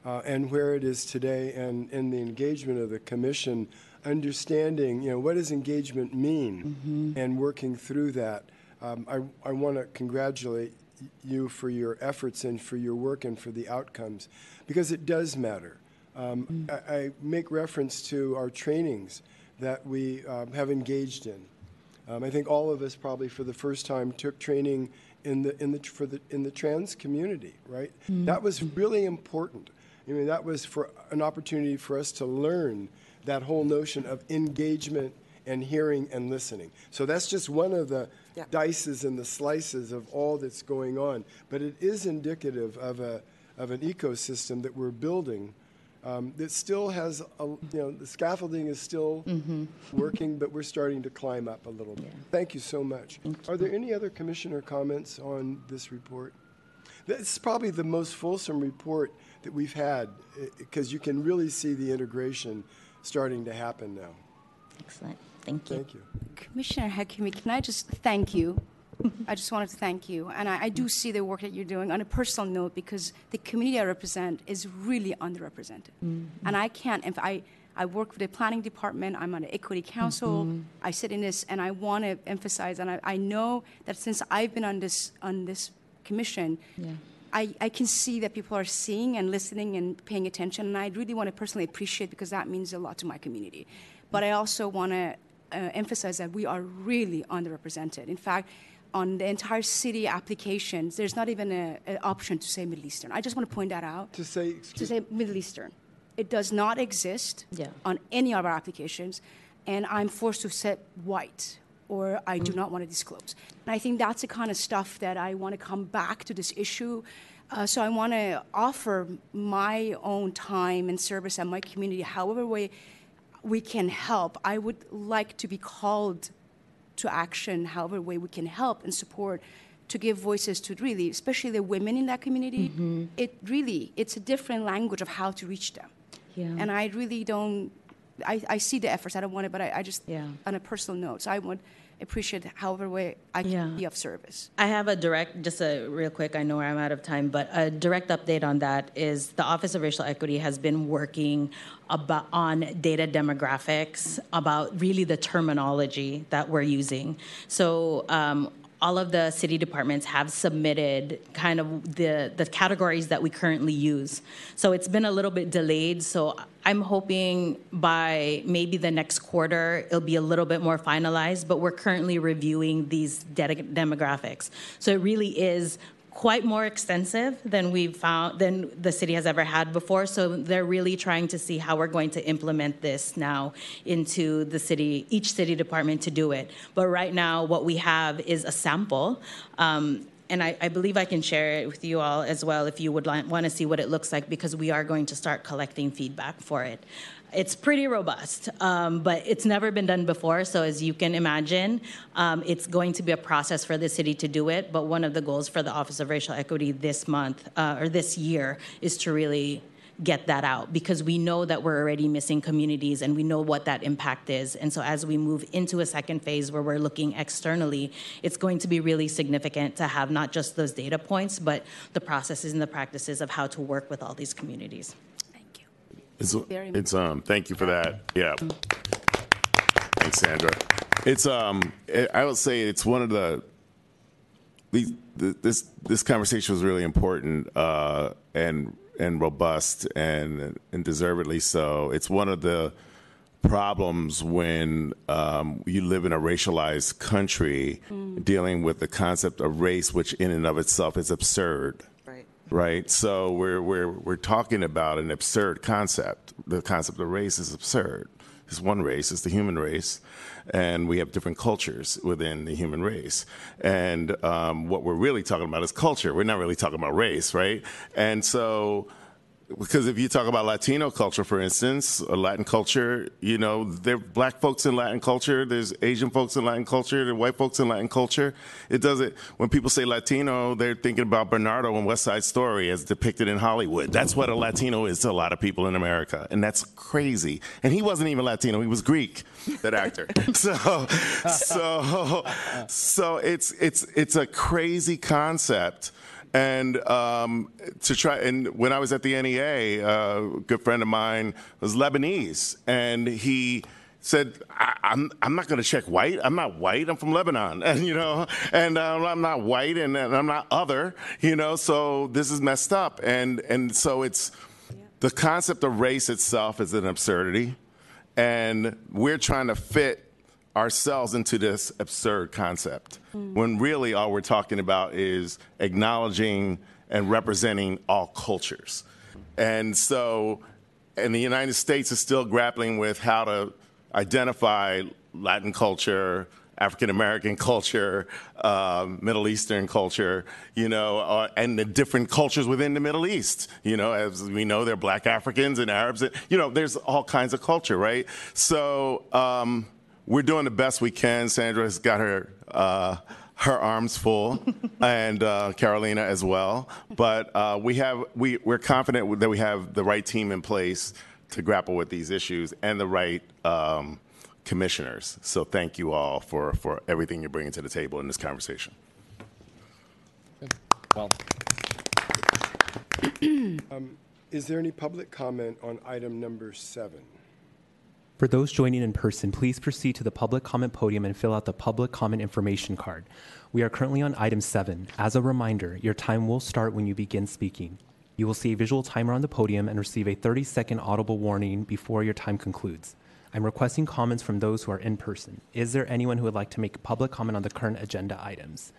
uh, and where it is today and, in the engagement of the commission, understanding, you know, what does engagement mean and working through that, um, I, I want to congratulate you for your efforts and for your work and for the outcomes because it does matter. Um, I, I make reference to our trainings that we um, have engaged in. Um, I think all of us probably for the first time took training in the in the for the in the trans community, right? Mm. That was really important. I mean, that was for an opportunity for us to learn that whole notion of engagement and hearing and listening. So that's just one of the Yeah. dices and the slices of all that's going on. But it is indicative of a of an ecosystem that we're building um, that still has a, you know the scaffolding is still working, but we're starting to climb up a little bit. Thank you so much. Are there any other commissioner comments on this report? This is probably the most fulsome report that we've had because you can really see the integration starting to happen now. Excellent. Thank you. Thank you. Commissioner Hakimi, can I just thank you? I just wanted to thank you. And I, I do see the work that you're doing on a personal note because the community I represent is really underrepresented. And I can't, if I, I work with the planning department, I'm on the equity council, Mhm. I sit in this, and I want to emphasize, and I, I know that since I've been on this, on this commission, Yeah. I, I can see that people are seeing and listening and paying attention, and I really want to personally appreciate because that means a lot to my community. But I also want to uh, emphasize that we are really underrepresented. In fact, on the entire city applications, there's not even an option to say Middle Eastern. I just want to point that out. To say, to say Middle Eastern, it does not exist Yeah. on any of our applications, and I'm forced to set white or I do not want to disclose. And I think that's the kind of stuff that I want to come back to this issue. Uh, so I want to offer my own time and service and my community, however way we can help. I would like to be called to action, however way we can help and support to give voices to really, especially the women in that community. Mhm. It really, it's a different language of how to reach them. Yeah. And I really don't, I, I see the efforts, I don't want it, but I, I just, Yeah. on a personal note, so I would appreciate however way I can Yeah. be of service. I have a direct, just a real quick, I know I'm out of time, but a direct update on that is the Office of Racial Equity has been working about, on data demographics, about really the terminology that we're using. So um, all of the city departments have submitted kind of the, the categories that we currently use. So it's been a little bit delayed. So I'm hoping by maybe the next quarter, it'll be a little bit more finalized, but we're currently reviewing these data demographics. So it really is quite more extensive than we've found than the city has ever had before. So they're really trying to see how we're going to implement this now into the city each city department to do it. But right now what we have is a sample. Um, and I, I believe I can share it with you all as well if you would want to see what it looks like because we are going to start collecting feedback for it. It's pretty robust, um, but it's never been done before. So, as you can imagine, um, it's going to be a process for the city to do it. But one of the goals for the Office of Racial Equity this month uh, or this year is to really get that out because we know that we're already missing communities and we know what that impact is. And so, as we move into a second phase where we're looking externally, it's going to be really significant to have not just those data points, but the processes and the practices of how to work with all these communities. It's, Very much. it's um. Thank you for that. Yeah. Thanks, Sandra. It's um. I would say it's one of the. These this this conversation was really important uh, and and robust and and deservedly so. It's one of the problems when um, you live in a racialized country dealing with the concept of race, which in and of itself is absurd Right. So we're we're we're talking about an absurd concept. The concept of race is absurd. It's one race, it's the human race, and we have different cultures within the human race. And um, what we're really talking about is culture. We're not really talking about race, right? And so because if you talk about Latino culture, for instance, or Latin culture, you know, there are black folks in Latin culture, there's Asian folks in Latin culture, there are white folks in Latin culture. It doesn't, when people say Latino, they're thinking about Bernardo and West Side Story as depicted in Hollywood. That's what a Latino is to a lot of people in America. And that's crazy. And he wasn't even Latino, he was Greek, that actor. so, so, so it's, it's, it's a crazy concept and um, to try and when I was at the NEA, uh, a good friend of mine was Lebanese, and he said, I, "I'm I'm not going to check white. I'm not white. I'm from Lebanon, and you know, and uh, I'm not white, and, and I'm not other, you know. So this is messed up, and and so it's the concept of race itself is an absurdity, and we're trying to fit ourselves into this absurd concept when really all we're talking about is acknowledging and representing all cultures. And so, and the United States is still grappling with how to identify Latin culture, African American culture, um, Middle Eastern culture, you know, uh, and the different cultures within the Middle East. You know, as we know, there are black Africans and Arabs. And, you know, there's all kinds of culture, right? So um, we're doing the best we can. Sandra has got her. Uh, her arms full, and uh, Carolina as well. But uh, we have we we're confident that we have the right team in place to grapple with these issues and the right um, commissioners. So thank you all for for everything you're bringing to the table in this conversation. Well, Um, Is there any public comment on item number seven? For those joining in person, please proceed to the public comment podium and fill out the public comment information card. We are currently on item seven. As a reminder, your time will start when you begin speaking. You will see a visual timer on the podium and receive a 30 second audible warning before your time concludes. I'm requesting comments from those who are in person. Is there anyone who would like to make public comment on the current agenda items?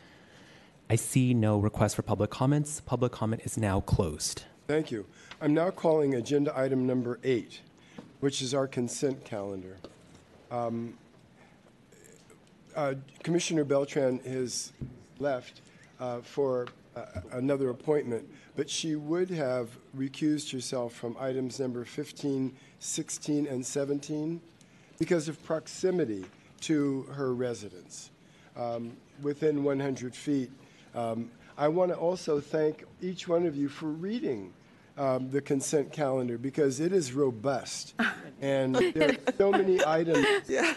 I see no request for public comments. Public comment is now closed. Thank you. I'm now calling agenda item number eight, which is our consent calendar. Um, uh, Commissioner Beltran has left uh, for uh, another appointment, but she would have recused herself from items number 15, 16, and 17 because of proximity to her residence um, within 100 feet. Um, I want to also thank each one of you for reading um, the consent calendar because it is robust. And there are so many items,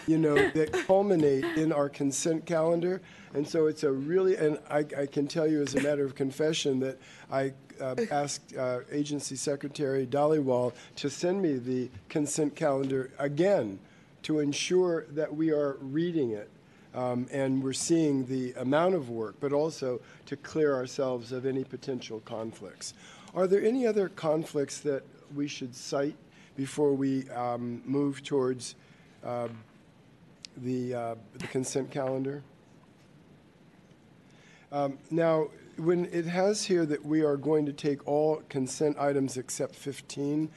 you know, that culminate in our consent calendar. And so it's a really, and I, I can tell you as a matter of confession that I uh, asked uh, Agency Secretary Dollywall to send me the consent calendar again to ensure that we are reading it um, and we're seeing the amount of work, but also to clear ourselves of any potential conflicts. Are there any other conflicts that we should cite before we um, move towards uh, the, uh, the consent calendar? Um, now, when it has here that we are going to take all consent items except 15,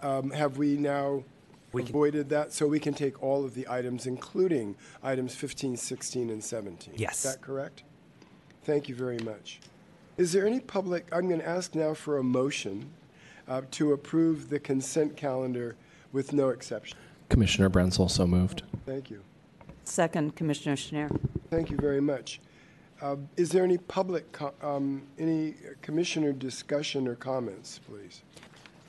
um, have we now avoided that? So we can take all of the items, including items 15, 16, and 17? Yes. Is that correct? Thank you very much. Is there any public, I'm going to ask now for a motion uh, to approve the consent calendar with no exception. Commissioner Brenzel, so moved. Thank you. Second, Commissioner Schnair. Thank you very much. Uh, Is there any public, co- um, any commissioner discussion or comments, please?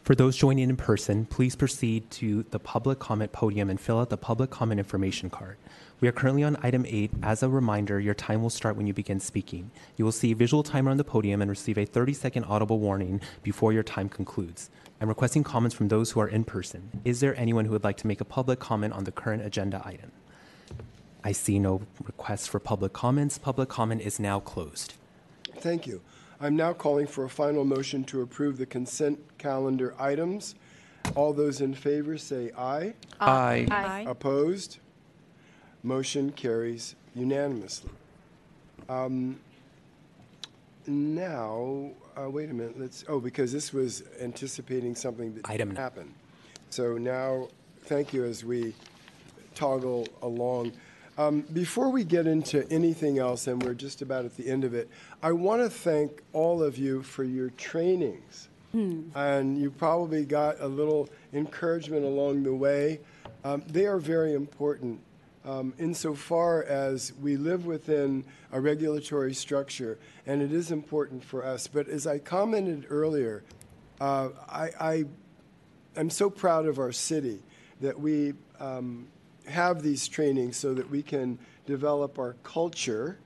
For those joining in person, please proceed to the public comment podium and fill out the public comment information card. We are currently on item eight. As a reminder, your time will start when you begin speaking. You will see a visual timer on the podium and receive a 30 second audible warning before your time concludes. I'm requesting comments from those who are in person. Is there anyone who would like to make a public comment on the current agenda item? I see no requests for public comments. Public comment is now closed. Thank you. I'm now calling for a final motion to approve the consent calendar items. All those in favor say aye. Aye. Aye. Opposed? Motion carries unanimously. Um, Now, uh, wait a minute, let's, oh, because this was anticipating something that Item- didn't happen. So now, thank you as we toggle along. Um, Before we get into anything else, and we're just about at the end of it, I want to thank all of you for your trainings. And you probably got a little encouragement along the way. Um, They are very important um, insofar as we live within a regulatory structure, and it is important for us. But as I commented earlier, uh, I, I I'm so proud of our city that we um, have these trainings so that we can develop our culture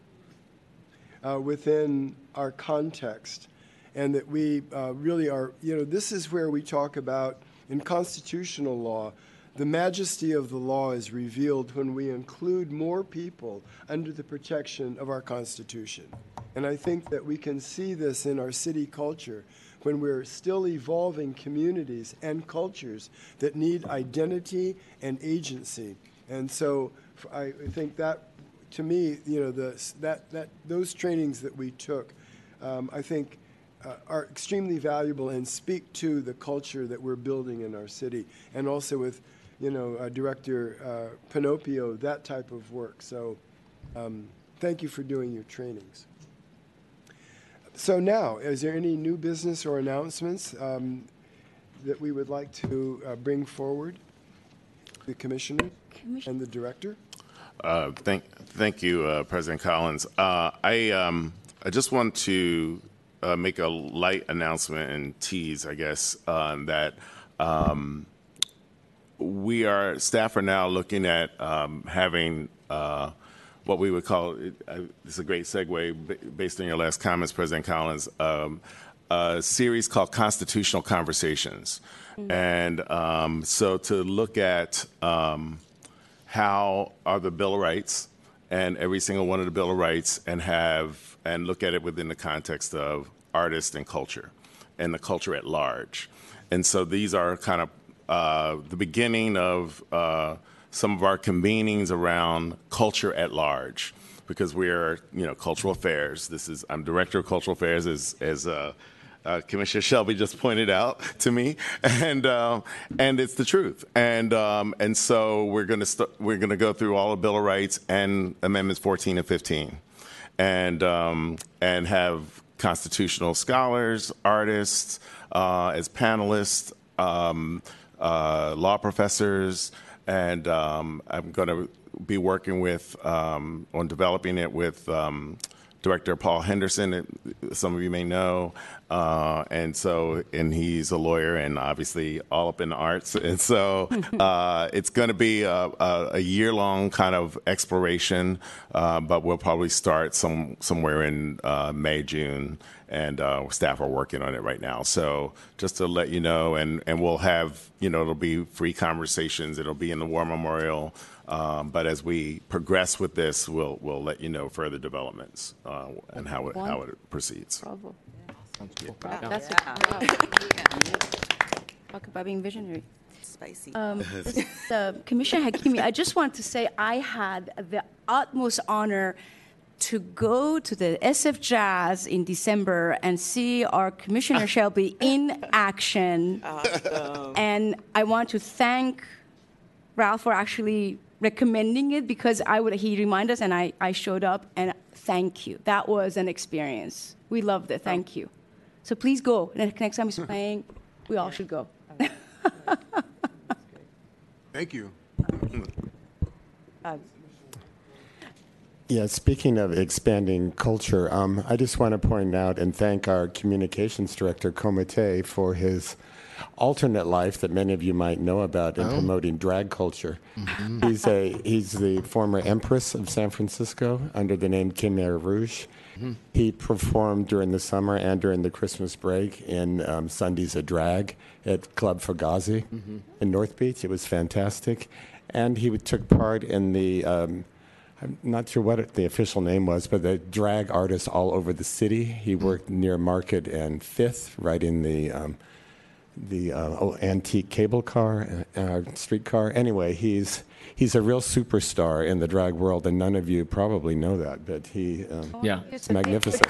uh, within our context, and that we uh, really are, you know, this is where we talk about in constitutional law. The majesty of the law is revealed when we include more people under the protection of our Constitution. And I think that we can see this in our city culture when we're still evolving communities and cultures that need identity and agency. And so I think that, to me, you know, the, that, that, those trainings that we took, um, I think uh, are extremely valuable and speak to the culture that we're building in our city. And also with, you know, uh, Director uh, that type of work. So um, thank you for doing your trainings. So now, is there any new business or announcements um, that we would like to uh, bring forward? The commissioner and the director? Uh, thank, thank you, uh, President Collins. Uh, I, um, I just want to uh, make a light announcement and tease, I guess, uh, that um, we are staff are now looking at um, having uh, what we would call uh, it's a great segue based on your last comments, President Collins. Um, a series called Constitutional Conversations, and um, so to look at um, how are the Bill of Rights and every single one of the Bill of Rights and have and look at it within the context of artists and culture and the culture at large. And so these are kind of uh, the beginning of uh, some of our convenings around culture at large because we're you know cultural affairs. This is I'm director of cultural affairs as as uh, uh, Commissioner Shelby just pointed out to me, and um, and it's the truth. And um, and so we're to st- we're to go through all of Bill of Rights and Amendments 14 and 15, and um, and have constitutional scholars, artists uh, as panelists, um, uh, law professors, and um, I'm going to be working with um, on developing it with. Um, Director Paul Henderson, some of you may know, uh, and so and he's a lawyer and obviously all up in the arts, and so uh, it's going to be a, a, a year-long kind of exploration, uh, but we'll probably start some somewhere in uh, May, June, and uh, staff are working on it right now. So just to let you know, and and we'll have you know it'll be free conversations. It'll be in the War Memorial. Um, but as we progress with this, we'll we'll let you know further developments uh, and how it how it proceeds. Bravo. Yeah. That's Talk about being visionary. Spicy. Um, this uh, Commissioner Hakimi, I just want to say I had the utmost honor to go to the SF Jazz in December and see our Commissioner Shelby in action. Awesome. And I want to thank Ralph for actually recommending it because I would he reminded us and I, I showed up and thank you. That was an experience. We loved it. Thank you. So please go. Ne- Next time he's playing, we all should go. Thank you. Yeah, speaking of expanding culture, um, I just want to point out and thank our communications director, Coma Te, for his alternate life that many of you might know about in Oh. promoting drag culture. Mhm. He's a he's the former empress of San Francisco under the name Khmera Rouge. Mhm. He performed during the summer and during the Christmas break in um, Sundays a Drag at Club Fugazi Mhm. in North Beach. It was fantastic. And he took part in the, um, I'm not sure what the official name was, but the drag artists all over the city. He worked near Market and Fifth, right in the, um, the uh, oh, antique cable car, uh, uh, streetcar. Anyway, he's, he's a real superstar in the drag world, and none of you probably know that, but he, um, Yeah. it's magnificent.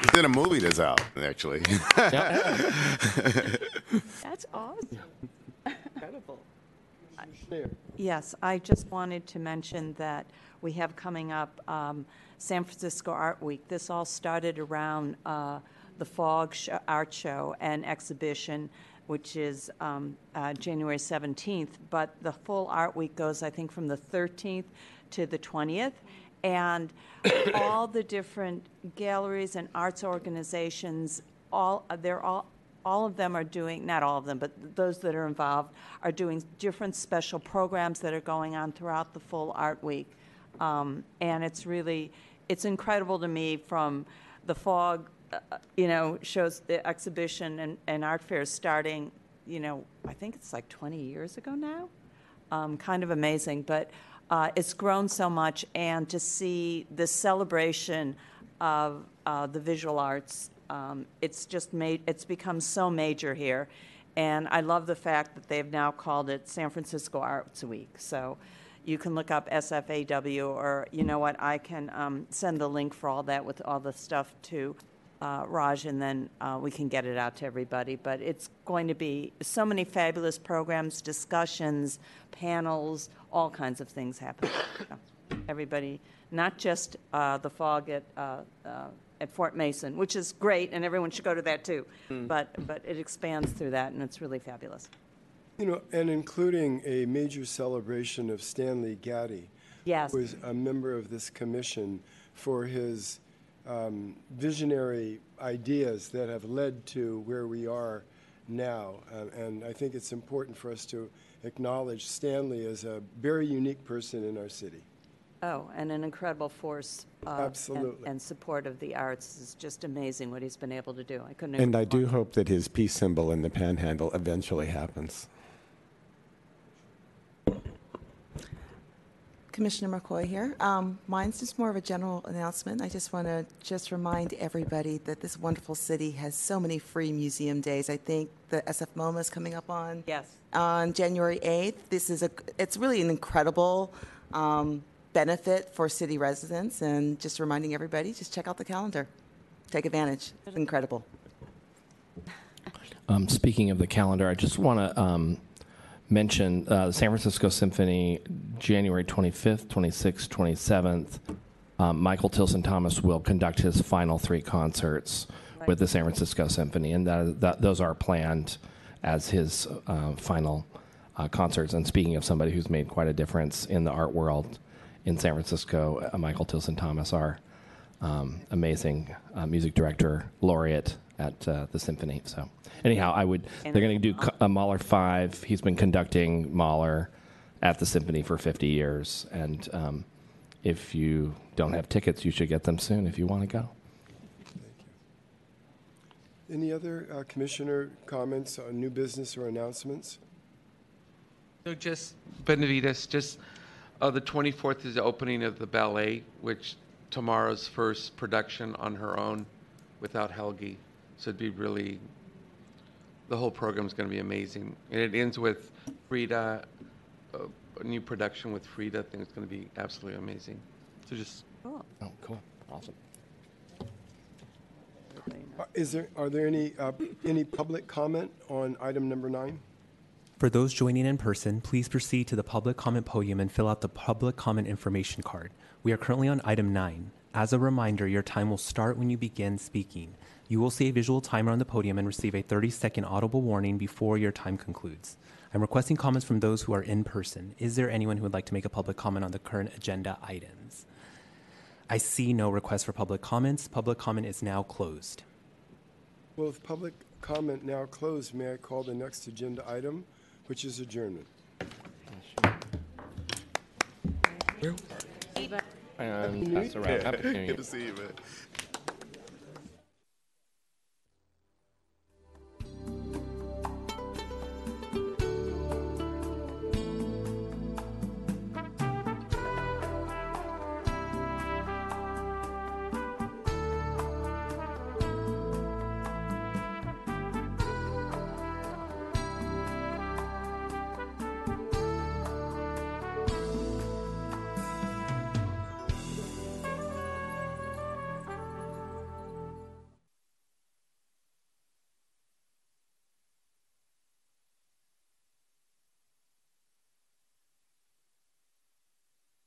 He's in a movie that's out actually. That's awesome. Incredible. Yes, I just wanted to mention that we have coming up um, San Francisco Art Week. This all started around uh, the Fog Sh- Art Show and exhibition, which is um, uh, January 17th. But the full Art Week goes, I think, from the 13th to the 20th. And all the different galleries and arts organizations, all they're all all of them are doing, not all of them, but those that are involved are doing different special programs that are going on throughout the full art week. Um, and it's really, it's incredible to me from the fog, uh, you know, shows the exhibition and, and art fairs starting, you know, I think it's like 20 years ago now. Um, kind of amazing, but uh, it's grown so much, and to see the celebration of uh, the visual arts, um, it's just made, it's become so major here. And I love the fact that they've now called it San Francisco Arts Week. So you can look up SFAW, or you know what, I can um, send the link for all that with all the stuff to uh, Raj, and then uh, we can get it out to everybody. But it's going to be so many fabulous programs, discussions, panels, all kinds of things happening. So everybody, not just uh, the fog at uh, uh, at Fort Mason, which is great, and everyone should go to that too. But but it expands through that, and it's really fabulous. You know, and including a major celebration of Stanlee Gatti. Yes. Who was a member of this commission for his um, visionary ideas that have led to where we are now. Uh, and I think it's important for us to acknowledge Stanlee as a very unique person in our city. Oh, and an incredible force. Uh, and- Absolutely. And, support of the arts is just amazing what he's been able to do. I couldn't. And I do hope that his peace symbol in the panhandle eventually happens. Commissioner McCoy here. Um, mine's just more of a general announcement. I just want to just remind everybody that this wonderful city has so many free museum days. I think the SF MoMA is coming up on Yes. on January 8th. This is a it's really an incredible um, benefit for city residents, and just reminding everybody, just check out the calendar, take advantage. It's incredible. Um, speaking of the calendar, I just want to um, mention uh, the San Francisco Symphony, January 25th, 26th, 27th. Um, Michael Tilson Thomas will conduct his final three concerts with the San Francisco Symphony, and that, that, those are planned as his uh, final uh, concerts. And speaking of somebody who's made quite a difference in the art world in San Francisco, uh, Michael Tilson Thomas, our um, amazing uh, music director laureate at uh, the symphony. So, anyhow, I would. They're going to do a Mahler five. He's been conducting Mahler at the symphony for 50 years, and um, if you don't have tickets, you should get them soon if you want to go. Thank you. Any other uh, commissioner comments on new business or announcements? So just, Benavides, just, uh, the 24th is the opening of the ballet, which Tamara's first production on her own without Helgi. So it'd be really, the whole program is going to be amazing. And it ends with Frida, uh, a new production with Frida. I think it's going to be absolutely amazing. So just. Cool. Oh, cool. Awesome. Uh, Is there, are there any, uh, any public comment on item number nine? For those joining in person, please proceed to the public comment podium and fill out the public comment information card. We are currently on item 9. As a reminder, your time will start when you begin speaking. You will see a visual timer on the podium and receive a 30 second audible warning before your time concludes. I'm requesting comments from those who are in person. Is there anyone who would like to make a public comment on the current agenda items? I see no request for public comments. Public comment is now closed. Well, with public comment now closed, may I call the next agenda item, which is adjournment? And pass around. Happy Good to see you, man.